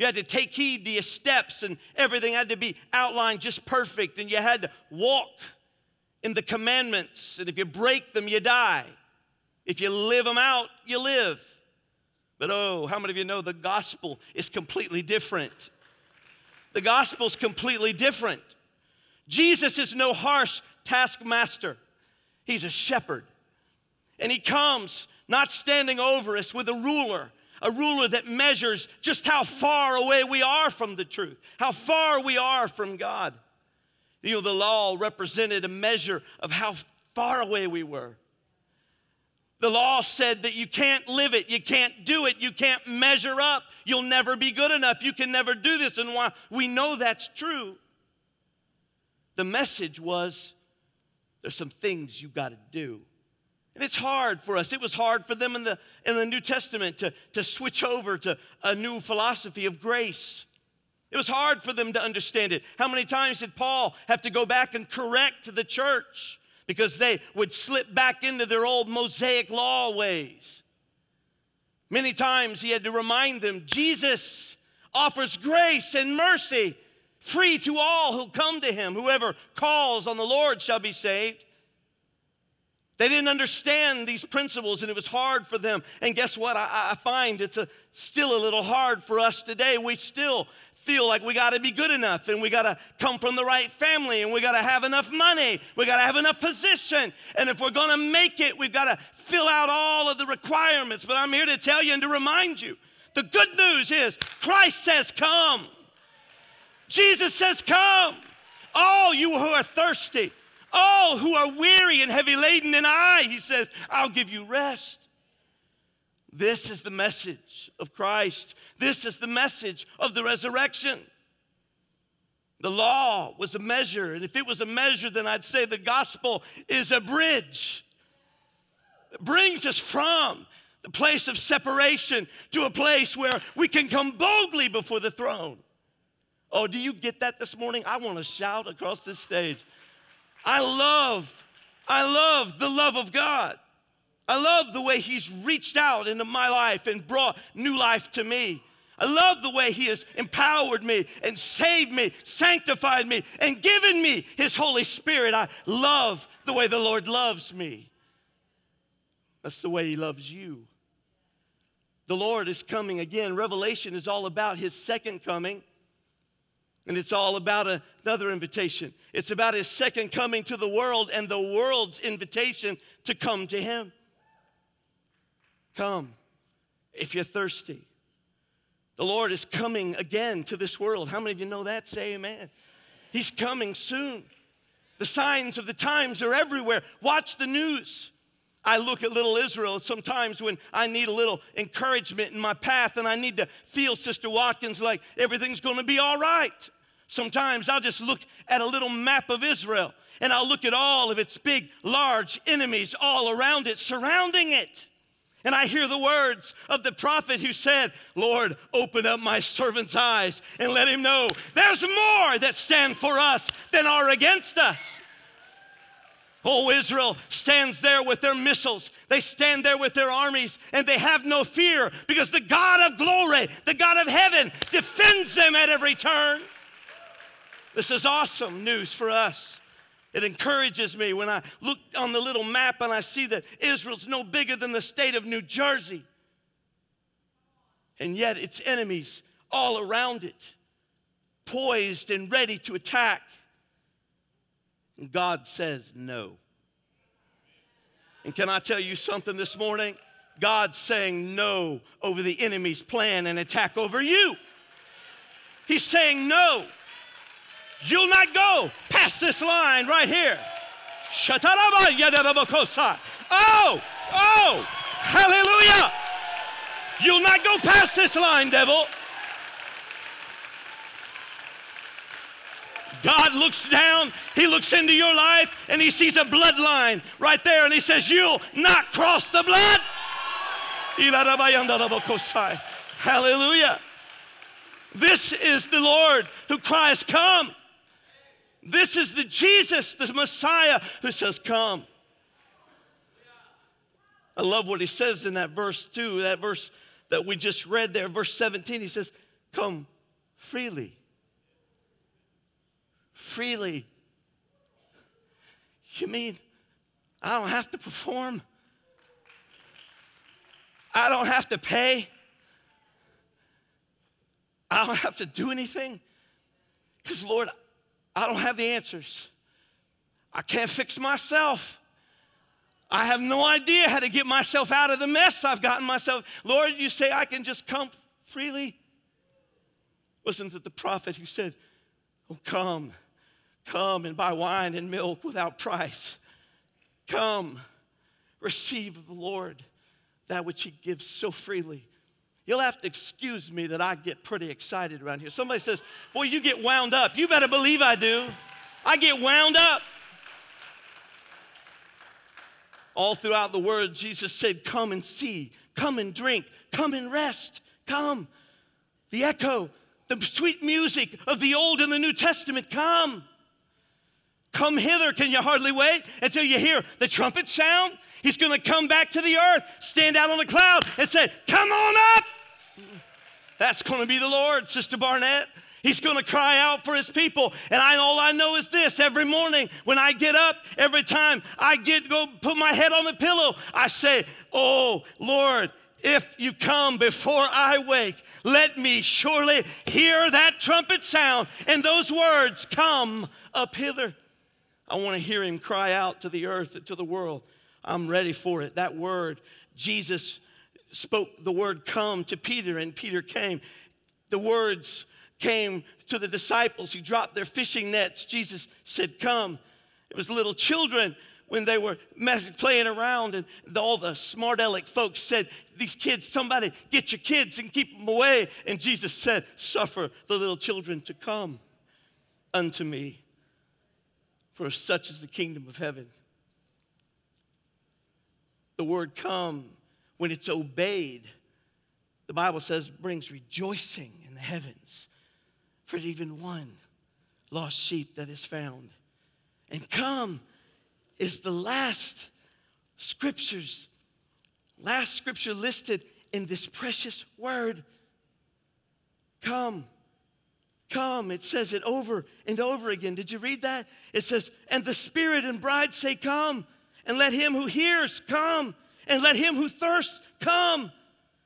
You had to take heed to your steps and everything had to be outlined just perfect and you had to walk in the commandments. And if you break them, you die. If you live them out, you live. But oh, how many of you know the gospel is completely different? The gospel's completely different. Jesus is no harsh taskmaster, he's a shepherd. And he comes not standing over us with a ruler, a ruler that measures just how far away we are from the truth, how far we are from God. You know, the law represented a measure of how far away we were. The law said that you can't live it, you can't do it, you can't measure up, you'll never be good enough, you can never do this. And why we know that's true. The message was there's some things you've got to do. And it's hard for us. It was hard for them in the, in the New Testament to, to switch over to a new philosophy of grace. It was hard for them to understand it. How many times did Paul have to go back and correct the church? because they would slip back into their old Mosaic law ways. Many times he had to remind them Jesus offers grace and mercy free to all who come to him. Whoever calls on the Lord shall be saved. They didn't understand these principles and it was hard for them. And guess what? I, I find it's a, still a little hard for us today. We still feel like we got to be good enough and we got to come from the right family and we got to have enough money. We got to have enough position. And if we're going to make it, we've got to fill out all of the requirements. But I'm here to tell you and to remind you the good news is Christ says, Come. Jesus says, Come. All you who are thirsty, all who are weary and heavy laden, and I, he says, I'll give you rest. This is the message of Christ. This is the message of the resurrection. The law was a measure, and if it was a measure, then I'd say the gospel is a bridge. that brings us from the place of separation to a place where we can come boldly before the throne. Oh, do you get that this morning? I want to shout across this stage. I love, I love the love of God. I love the way He's reached out into my life and brought new life to me. I love the way He has empowered me and saved me, sanctified me, and given me His Holy Spirit. I love the way the Lord loves me. That's the way He loves you. The Lord is coming again. Revelation is all about His second coming. And it's all about another invitation. It's about his second coming to the world and the world's invitation to come to him. Come if you're thirsty. The Lord is coming again to this world. How many of you know that? Say amen. He's coming soon. The signs of the times are everywhere. Watch the news. I look at little Israel sometimes when I need a little encouragement in my path and I need to feel Sister Watkins like everything's going to be all right. Sometimes I'll just look at a little map of Israel and I'll look at all of its big, large enemies all around it, surrounding it. And I hear the words of the prophet who said, Lord, open up my servant's eyes and let him know there's more that stand for us than are against us. Oh, Israel stands there with their missiles. They stand there with their armies and they have no fear because the God of glory, the God of heaven, defends them at every turn. This is awesome news for us. It encourages me when I look on the little map and I see that Israel's no bigger than the state of New Jersey. And yet its enemies all around it, poised and ready to attack. And God says no. And can I tell you something this morning? God's saying no over the enemy's plan and attack over you. He's saying no. You'll not go past this line right here. Oh, oh, hallelujah. You'll not go past this line, devil. God looks down, He looks into your life, and He sees a bloodline right there, and He says, You'll not cross the blood. Hallelujah. This is the Lord who cries, Come. This is the Jesus, the Messiah, who says, Come. I love what he says in that verse, too, that verse that we just read there, verse 17. He says, Come freely. Freely. You mean I don't have to perform? I don't have to pay? I don't have to do anything? Because, Lord, I don't have the answers. I can't fix myself. I have no idea how to get myself out of the mess I've gotten myself. Lord, you say I can just come freely? Wasn't it the prophet who said, Oh, come, come and buy wine and milk without price? Come, receive of the Lord that which He gives so freely. You'll have to excuse me that I get pretty excited around here. Somebody says, Boy, you get wound up. You better believe I do. I get wound up. All throughout the word, Jesus said, Come and see, come and drink, come and rest, come. The echo, the sweet music of the Old and the New Testament, come. Come hither. Can you hardly wait until you hear the trumpet sound? He's going to come back to the earth, stand out on a cloud, and say, Come on up. That's going to be the Lord, Sister Barnett. He's going to cry out for his people. And I, all I know is this every morning when I get up, every time I get go put my head on the pillow, I say, Oh, Lord, if you come before I wake, let me surely hear that trumpet sound and those words come up hither. I want to hear him cry out to the earth and to the world. I'm ready for it. That word, Jesus spoke the word come to Peter, and Peter came. The words came to the disciples who dropped their fishing nets. Jesus said, Come. It was little children when they were playing around, and all the smart aleck folks said, These kids, somebody get your kids and keep them away. And Jesus said, Suffer the little children to come unto me, for such is the kingdom of heaven. The word come, when it's obeyed, the Bible says brings rejoicing in the heavens for even one lost sheep that is found. And come is the last scriptures, last scripture listed in this precious word. Come. Come. It says it over and over again. Did you read that? It says, And the Spirit and bride say, Come. And let him who hears come. And let him who thirsts come.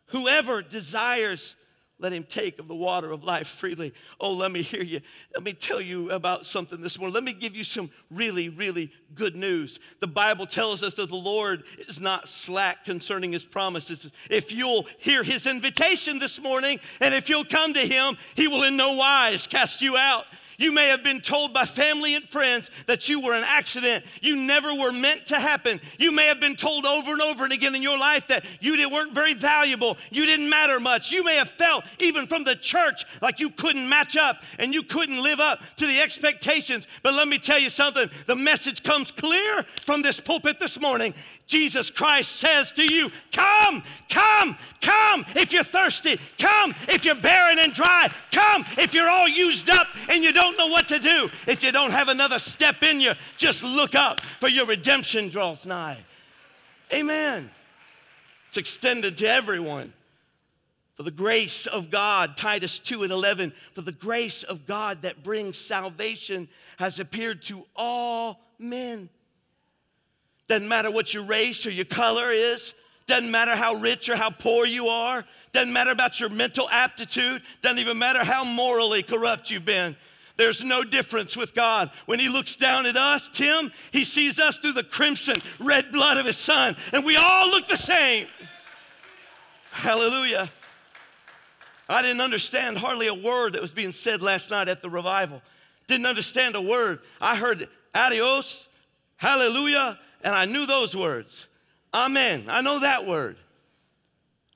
Whoever desires, Let him take of the water of life freely. Oh, let me hear you. Let me tell you about something this morning. Let me give you some really, really good news. The Bible tells us that the Lord is not slack concerning his promises. If you'll hear his invitation this morning and if you'll come to him, he will in no wise cast you out. You may have been told by family and friends that you were an accident. You never were meant to happen. You may have been told over and over and again in your life that you weren't very valuable. You didn't matter much. You may have felt, even from the church, like you couldn't match up and you couldn't live up to the expectations. But let me tell you something the message comes clear from this pulpit this morning. Jesus Christ says to you, Come, come, come if you're thirsty. Come if you're barren and dry. Come if you're all used up and you don't know what to do. If you don't have another step in you, just look up, for your redemption draws nigh. Amen. It's extended to everyone. For the grace of God, Titus 2 and 11, for the grace of God that brings salvation has appeared to all men. Doesn't matter what your race or your color is. Doesn't matter how rich or how poor you are. Doesn't matter about your mental aptitude. Doesn't even matter how morally corrupt you've been. There's no difference with God. When He looks down at us, Tim, He sees us through the crimson red blood of His Son, and we all look the same. Hallelujah. I didn't understand hardly a word that was being said last night at the revival. Didn't understand a word. I heard adios, hallelujah, and I knew those words. Amen. I know that word.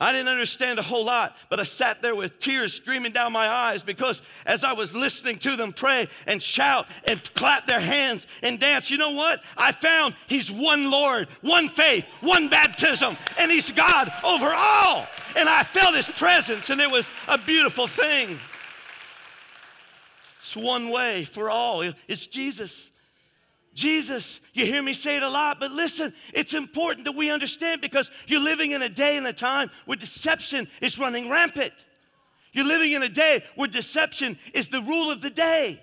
I didn't understand a whole lot, but I sat there with tears streaming down my eyes because as I was listening to them pray and shout and clap their hands and dance, you know what? I found He's one Lord, one faith, one baptism, and He's God over all. And I felt His presence, and it was a beautiful thing. It's one way for all, it's Jesus. Jesus. You hear me say it a lot, but listen, it's important that we understand because you're living in a day and a time where deception is running rampant. You're living in a day where deception is the rule of the day.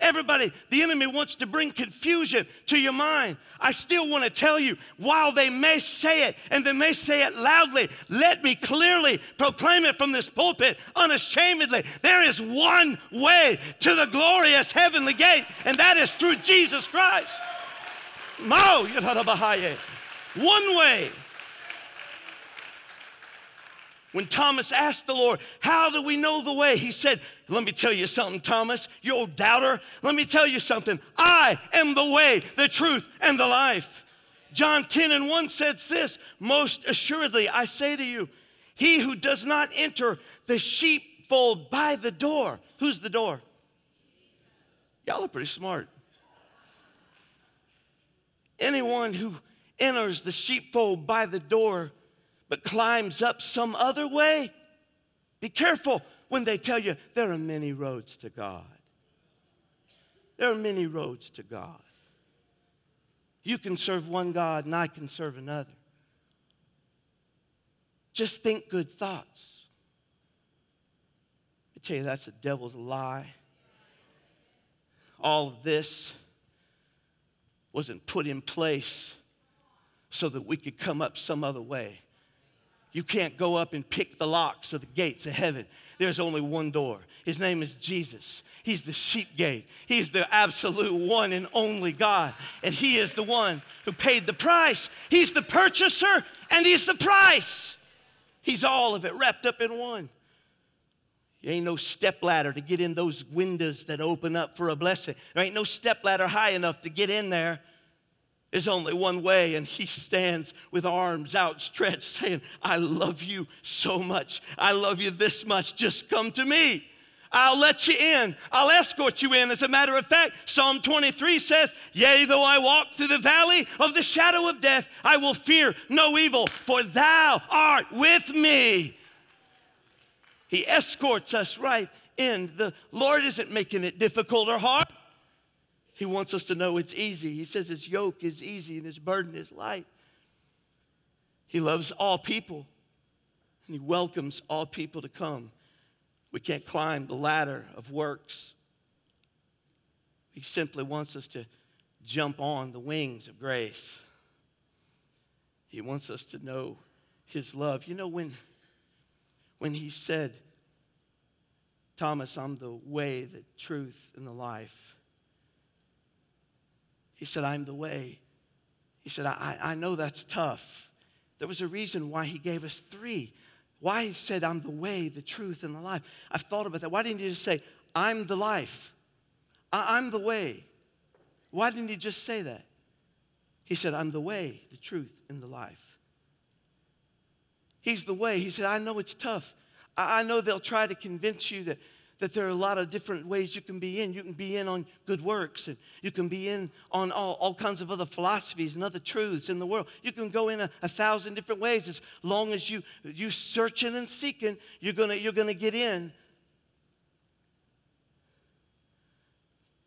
Everybody, the enemy wants to bring confusion to your mind. I still want to tell you, while they may say it and they may say it loudly, let me clearly proclaim it from this pulpit unashamedly. There is one way to the glorious heavenly gate, and that is through Jesus Christ. One way. When Thomas asked the Lord, How do we know the way? He said, Let me tell you something, Thomas, you old doubter. Let me tell you something. I am the way, the truth, and the life. John 10 and 1 says this Most assuredly, I say to you, he who does not enter the sheepfold by the door. Who's the door? Y'all are pretty smart. Anyone who enters the sheepfold by the door but climbs up some other way, be careful when they tell you there are many roads to God. There are many roads to God. You can serve one God and I can serve another. Just think good thoughts. I tell you, that's a devil's lie. All of this wasn't put in place so that we could come up some other way. You can't go up and pick the locks of the gates of heaven. There's only one door. His name is Jesus. He's the sheep gate. He's the absolute one and only God. And He is the one who paid the price. He's the purchaser and He's the price. He's all of it wrapped up in one. There ain't no step ladder to get in those windows that open up for a blessing. There ain't no step ladder high enough to get in there. There's only one way, and he stands with arms outstretched, saying, I love you so much. I love you this much. Just come to me. I'll let you in. I'll escort you in. As a matter of fact, Psalm 23 says, Yea, though I walk through the valley of the shadow of death, I will fear no evil, for thou art with me. He escorts us right in. The Lord isn't making it difficult or hard. He wants us to know it's easy. He says his yoke is easy and his burden is light. He loves all people and he welcomes all people to come. We can't climb the ladder of works. He simply wants us to jump on the wings of grace. He wants us to know his love. You know, when, when he said, Thomas, I'm the way, the truth, and the life. He said, I'm the way. He said, I, I know that's tough. There was a reason why he gave us three. Why he said, I'm the way, the truth, and the life. I've thought about that. Why didn't he just say, I'm the life? I, I'm the way. Why didn't he just say that? He said, I'm the way, the truth, and the life. He's the way. He said, I know it's tough. I, I know they'll try to convince you that, that there are a lot of different ways you can be in. You can be in on good works, and you can be in on all, all kinds of other philosophies and other truths in the world. You can go in a, a thousand different ways. As long as you, you searching and seeking, you're gonna you're to get in.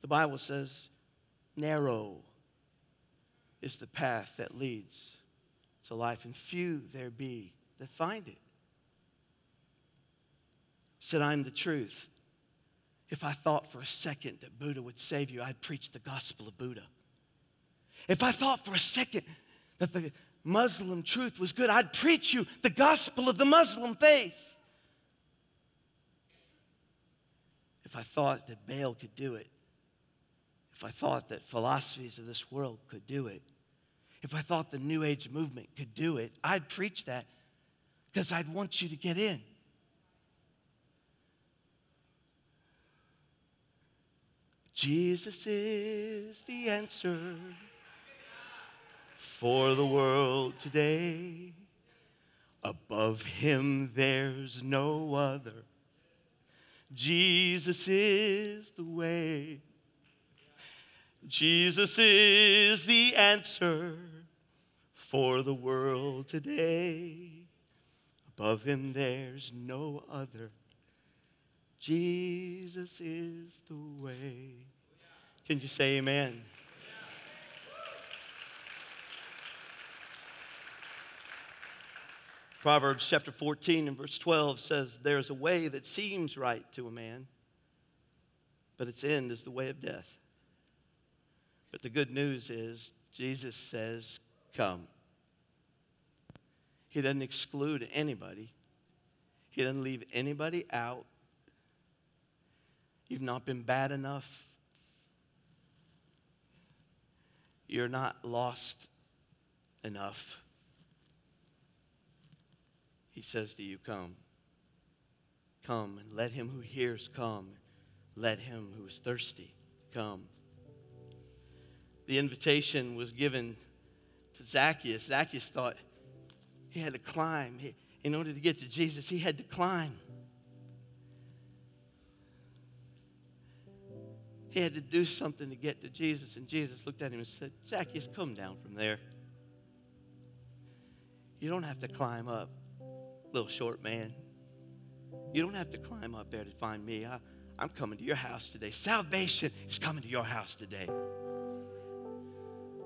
The Bible says, narrow is the path that leads to life, and few there be that find it. Said, I'm the truth. If I thought for a second that Buddha would save you, I'd preach the gospel of Buddha. If I thought for a second that the Muslim truth was good, I'd preach you the gospel of the Muslim faith. If I thought that Baal could do it, if I thought that philosophies of this world could do it, if I thought the New Age movement could do it, I'd preach that because I'd want you to get in. Jesus is the answer for the world today. Above him, there's no other. Jesus is the way. Jesus is the answer for the world today. Above him, there's no other. Jesus is the way. Can you say amen? Proverbs chapter 14 and verse 12 says, There's a way that seems right to a man, but its end is the way of death. But the good news is, Jesus says, Come. He doesn't exclude anybody, He doesn't leave anybody out. You've not been bad enough. You're not lost enough. He says to you, Come. Come and let him who hears come. Let him who is thirsty come. The invitation was given to Zacchaeus. Zacchaeus thought he had to climb. He, in order to get to Jesus, he had to climb. He had to do something to get to Jesus. And Jesus looked at him and said, Zacchaeus, come down from there. You don't have to climb up, little short man. You don't have to climb up there to find me. I, I'm coming to your house today. Salvation is coming to your house today.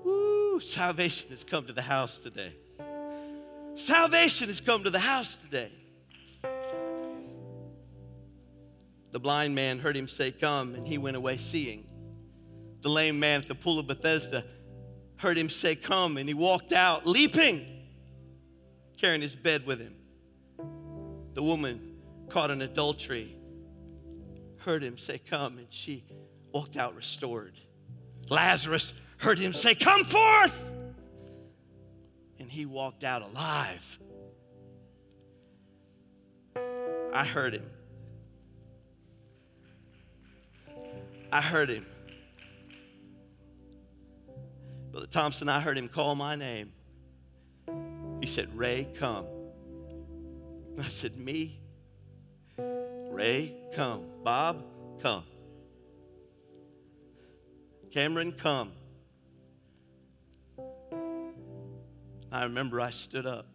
Woo! Salvation has come to the house today. Salvation has come to the house today. The blind man heard him say, Come, and he went away seeing. The lame man at the pool of Bethesda heard him say, Come, and he walked out leaping, carrying his bed with him. The woman caught in adultery heard him say, Come, and she walked out restored. Lazarus heard him say, Come forth! And he walked out alive. I heard him. I heard him. Brother Thompson, I heard him call my name. He said, Ray, come. I said, Me? Ray, come. Bob, come. Cameron, come. I remember I stood up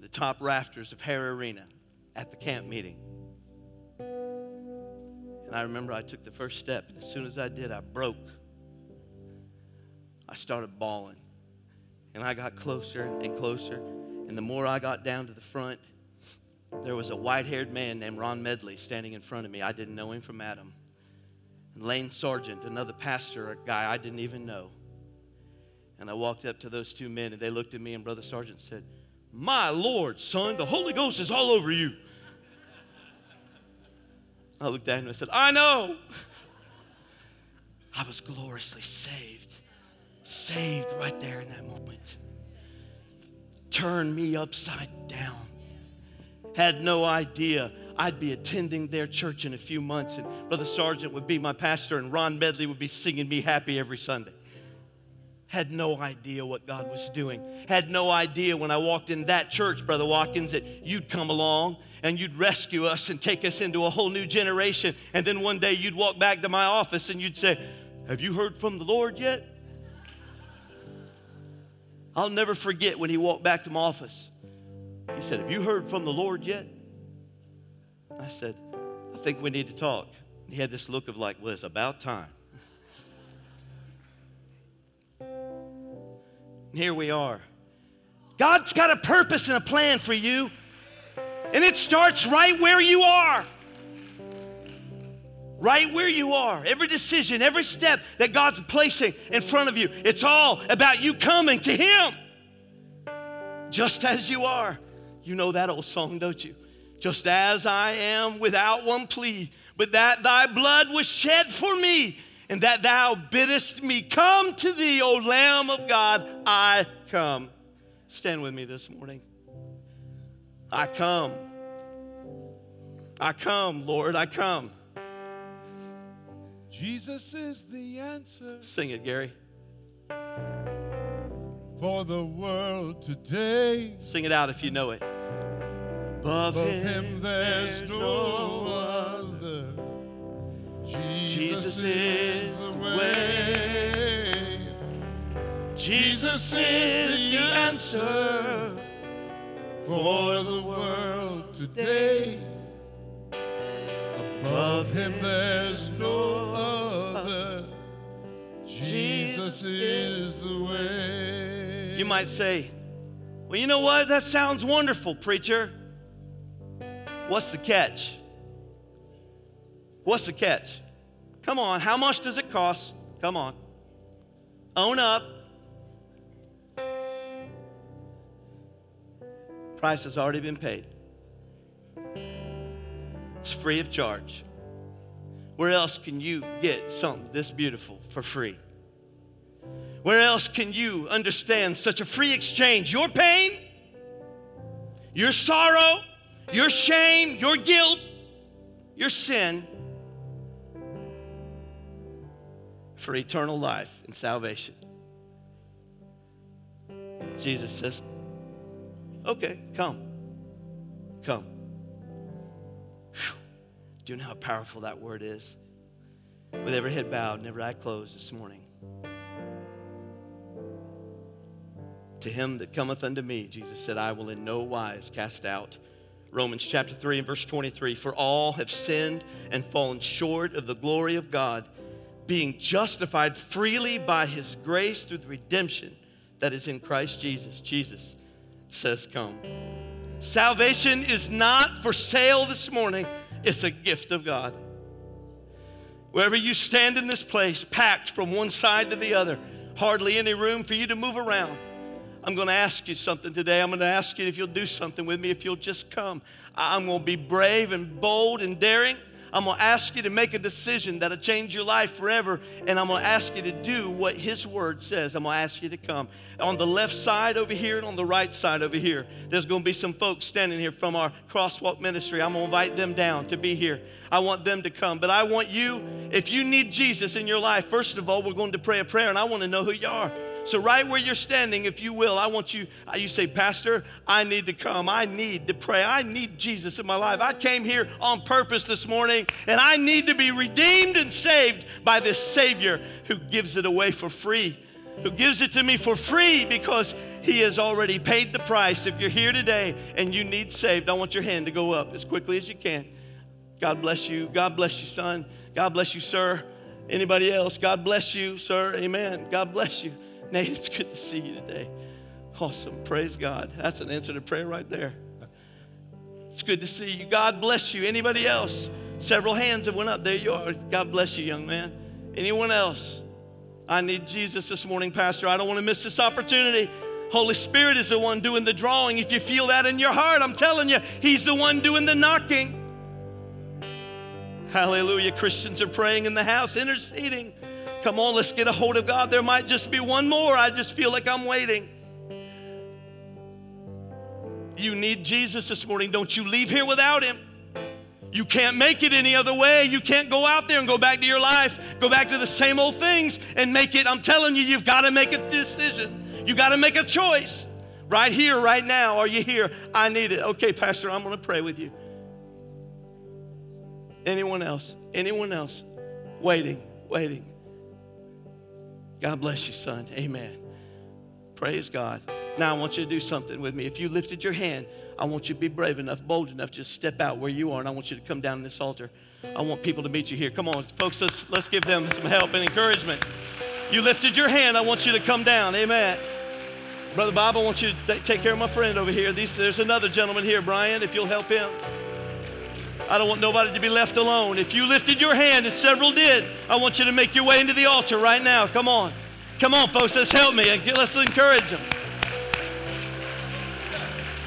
the top rafters of Hara Arena at the camp meeting. And I remember I took the first step, and as soon as I did, I broke. I started bawling. And I got closer and closer. And the more I got down to the front, there was a white haired man named Ron Medley standing in front of me. I didn't know him from Adam. And Lane Sargent, another pastor, a guy I didn't even know. And I walked up to those two men, and they looked at me, and Brother Sargent said, My Lord, son, the Holy Ghost is all over you. I looked at him and I said, I know. I was gloriously saved. Saved right there in that moment. Turned me upside down. Had no idea I'd be attending their church in a few months, and Brother Sargent would be my pastor, and Ron Medley would be singing me happy every Sunday. Had no idea what God was doing. Had no idea when I walked in that church, Brother Watkins, that you'd come along and you'd rescue us and take us into a whole new generation. And then one day you'd walk back to my office and you'd say, Have you heard from the Lord yet? I'll never forget when he walked back to my office. He said, Have you heard from the Lord yet? I said, I think we need to talk. He had this look of like, Well, it's about time. And here we are. God's got a purpose and a plan for you, and it starts right where you are. Right where you are. Every decision, every step that God's placing in front of you, it's all about you coming to Him just as you are. You know that old song, don't you? Just as I am without one plea, but that thy blood was shed for me, and that thou biddest me come to thee, O Lamb of God, I come. Stand with me this morning. I come. I come, Lord, I come. Jesus is the answer Sing it, Gary. for the world today. Sing it out if you know it. Above, Above him there's no other. Jesus, Jesus is the way. Jesus is the answer for the world today. Above him there's no other. Jesus is the way. You might say, Well, you know what? That sounds wonderful, preacher. What's the catch? What's the catch? Come on, how much does it cost? Come on. Own up. Price has already been paid. It's free of charge. Where else can you get something this beautiful for free? Where else can you understand such a free exchange? Your pain, your sorrow, your shame, your guilt, your sin for eternal life and salvation. Jesus says, Okay, come. Come. Whew. Do you know how powerful that word is? With every head bowed and every eye closed this morning. To him that cometh unto me, Jesus said, I will in no wise cast out. Romans chapter 3 and verse 23 For all have sinned and fallen short of the glory of God, being justified freely by his grace through the redemption that is in Christ Jesus. Jesus says, Come. Salvation is not for sale this morning, it's a gift of God. Wherever you stand in this place, packed from one side to the other, hardly any room for you to move around. I'm going to ask you something today. I'm going to ask you if you'll do something with me, if you'll just come. I'm going to be brave and bold and daring. I'm going to ask you to make a decision that'll change your life forever. And I'm going to ask you to do what His Word says. I'm going to ask you to come. On the left side over here and on the right side over here, there's going to be some folks standing here from our crosswalk ministry. I'm going to invite them down to be here. I want them to come. But I want you, if you need Jesus in your life, first of all, we're going to pray a prayer, and I want to know who you are. So, right where you're standing, if you will, I want you, uh, you say, Pastor, I need to come. I need to pray. I need Jesus in my life. I came here on purpose this morning, and I need to be redeemed and saved by this Savior who gives it away for free, who gives it to me for free because He has already paid the price. If you're here today and you need saved, I want your hand to go up as quickly as you can. God bless you. God bless you, son. God bless you, sir. Anybody else? God bless you, sir. Amen. God bless you. <laughs> Nate, it's good to see you today. Awesome. Praise God. That's an answer to prayer right there. It's good to see you. God bless you. Anybody else? Several hands have went up. There you are. God bless you, young man. Anyone else? I need Jesus this morning, Pastor. I don't want to miss this opportunity. Holy Spirit is the one doing the drawing. If you feel that in your heart, I'm telling you, He's the one doing the knocking. Hallelujah. Christians are praying in the house, interceding. Come on, let's get a hold of God. There might just be one more. I just feel like I'm waiting. You need Jesus this morning. Don't you leave here without him. You can't make it any other way. You can't go out there and go back to your life, go back to the same old things and make it. I'm telling you, you've got to make a decision. You've got to make a choice. Right here, right now. Are you here? I need it. Okay, Pastor, I'm going to pray with you. Anyone else? Anyone else? Waiting, waiting. God bless you, son. Amen. Praise God. Now I want you to do something with me. If you lifted your hand, I want you to be brave enough, bold enough, just step out where you are, and I want you to come down this altar. I want people to meet you here. Come on, folks, let's, let's give them some help and encouragement. You lifted your hand, I want you to come down. Amen. Brother Bob, I want you to take care of my friend over here. These, there's another gentleman here, Brian, if you'll help him. I don't want nobody to be left alone. If you lifted your hand, and several did, I want you to make your way into the altar right now. Come on. Come on, folks, let's help me. And let's encourage them.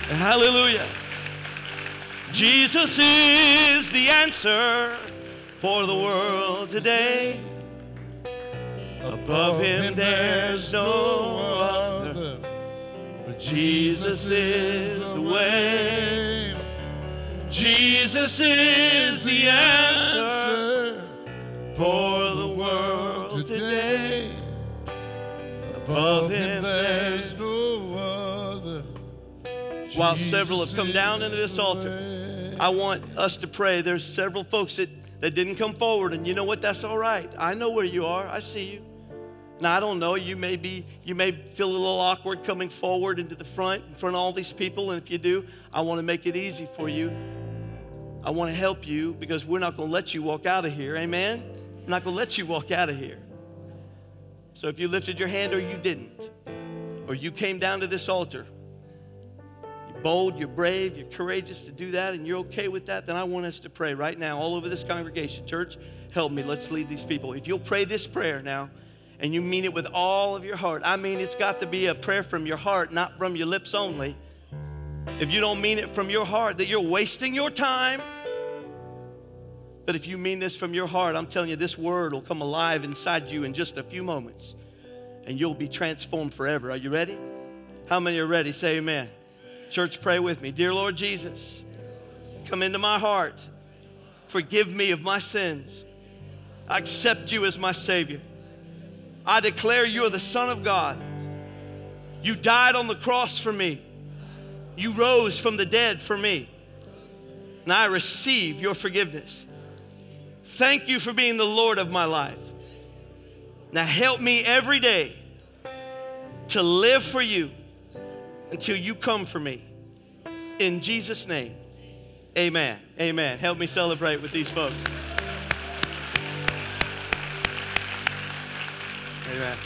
Hallelujah. Jesus is the answer for the world today. Above him there's no other. But Jesus is the way. Jesus is the answer for the world today. Above him there's no other. While several have come down into this altar, I want us to pray. There's several folks that, that didn't come forward, and you know what? That's all right. I know where you are. I see you. Now I don't know. You may be, you may feel a little awkward coming forward into the front in front of all these people, and if you do, I want to make it easy for you. I want to help you because we're not going to let you walk out of here. Amen. I'm not going to let you walk out of here. So if you lifted your hand or you didn't, or you came down to this altar, you're bold, you're brave, you're courageous to do that, and you're okay with that, then I want us to pray right now all over this congregation. Church, help me. Let's lead these people. If you'll pray this prayer now, and you mean it with all of your heart, I mean it's got to be a prayer from your heart, not from your lips only. If you don't mean it from your heart, that you're wasting your time. But if you mean this from your heart, I'm telling you, this word will come alive inside you in just a few moments and you'll be transformed forever. Are you ready? How many are ready? Say amen. Church, pray with me. Dear Lord Jesus, come into my heart. Forgive me of my sins. I accept you as my Savior. I declare you are the Son of God. You died on the cross for me. You rose from the dead for me. And I receive your forgiveness. Thank you for being the Lord of my life. Now help me every day to live for you until you come for me. In Jesus' name, amen. Amen. Help me celebrate with these folks. Amen.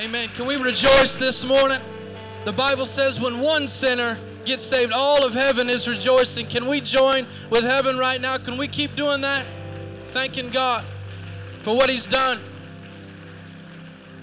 Amen. Can we rejoice this morning? The Bible says when one sinner gets saved, all of heaven is rejoicing. Can we join with heaven right now? Can we keep doing that? Thanking God for what He's done.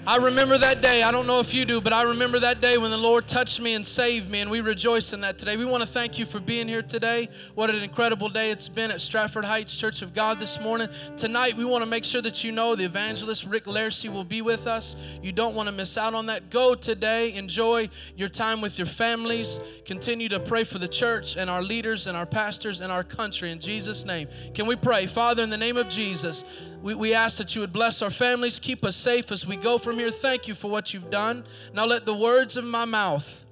I remember that day. I don't know if you do, but I remember that day when the Lord touched me and saved me, and we rejoice in that today. We want to thank you for being here today. What an incredible day it's been at Stratford Heights Church of God this morning. Tonight, we want to make sure that you know the evangelist Rick Larsey will be with us. You don't want to miss out on that. Go today, enjoy your time with your families. Continue to pray for the church and our leaders and our pastors and our country in Jesus' name. Can we pray? Father, in the name of Jesus, we, we ask that you would bless our families, keep us safe as we go from here. Thank you for what you've done. Now let the words of my mouth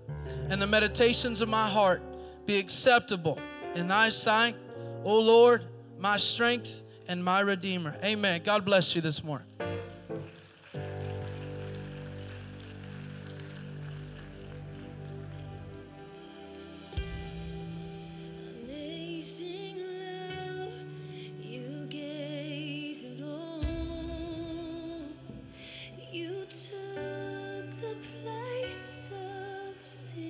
and the meditations of my heart be acceptable in thy sight, O Lord, my strength and my redeemer. Amen. God bless you this morning.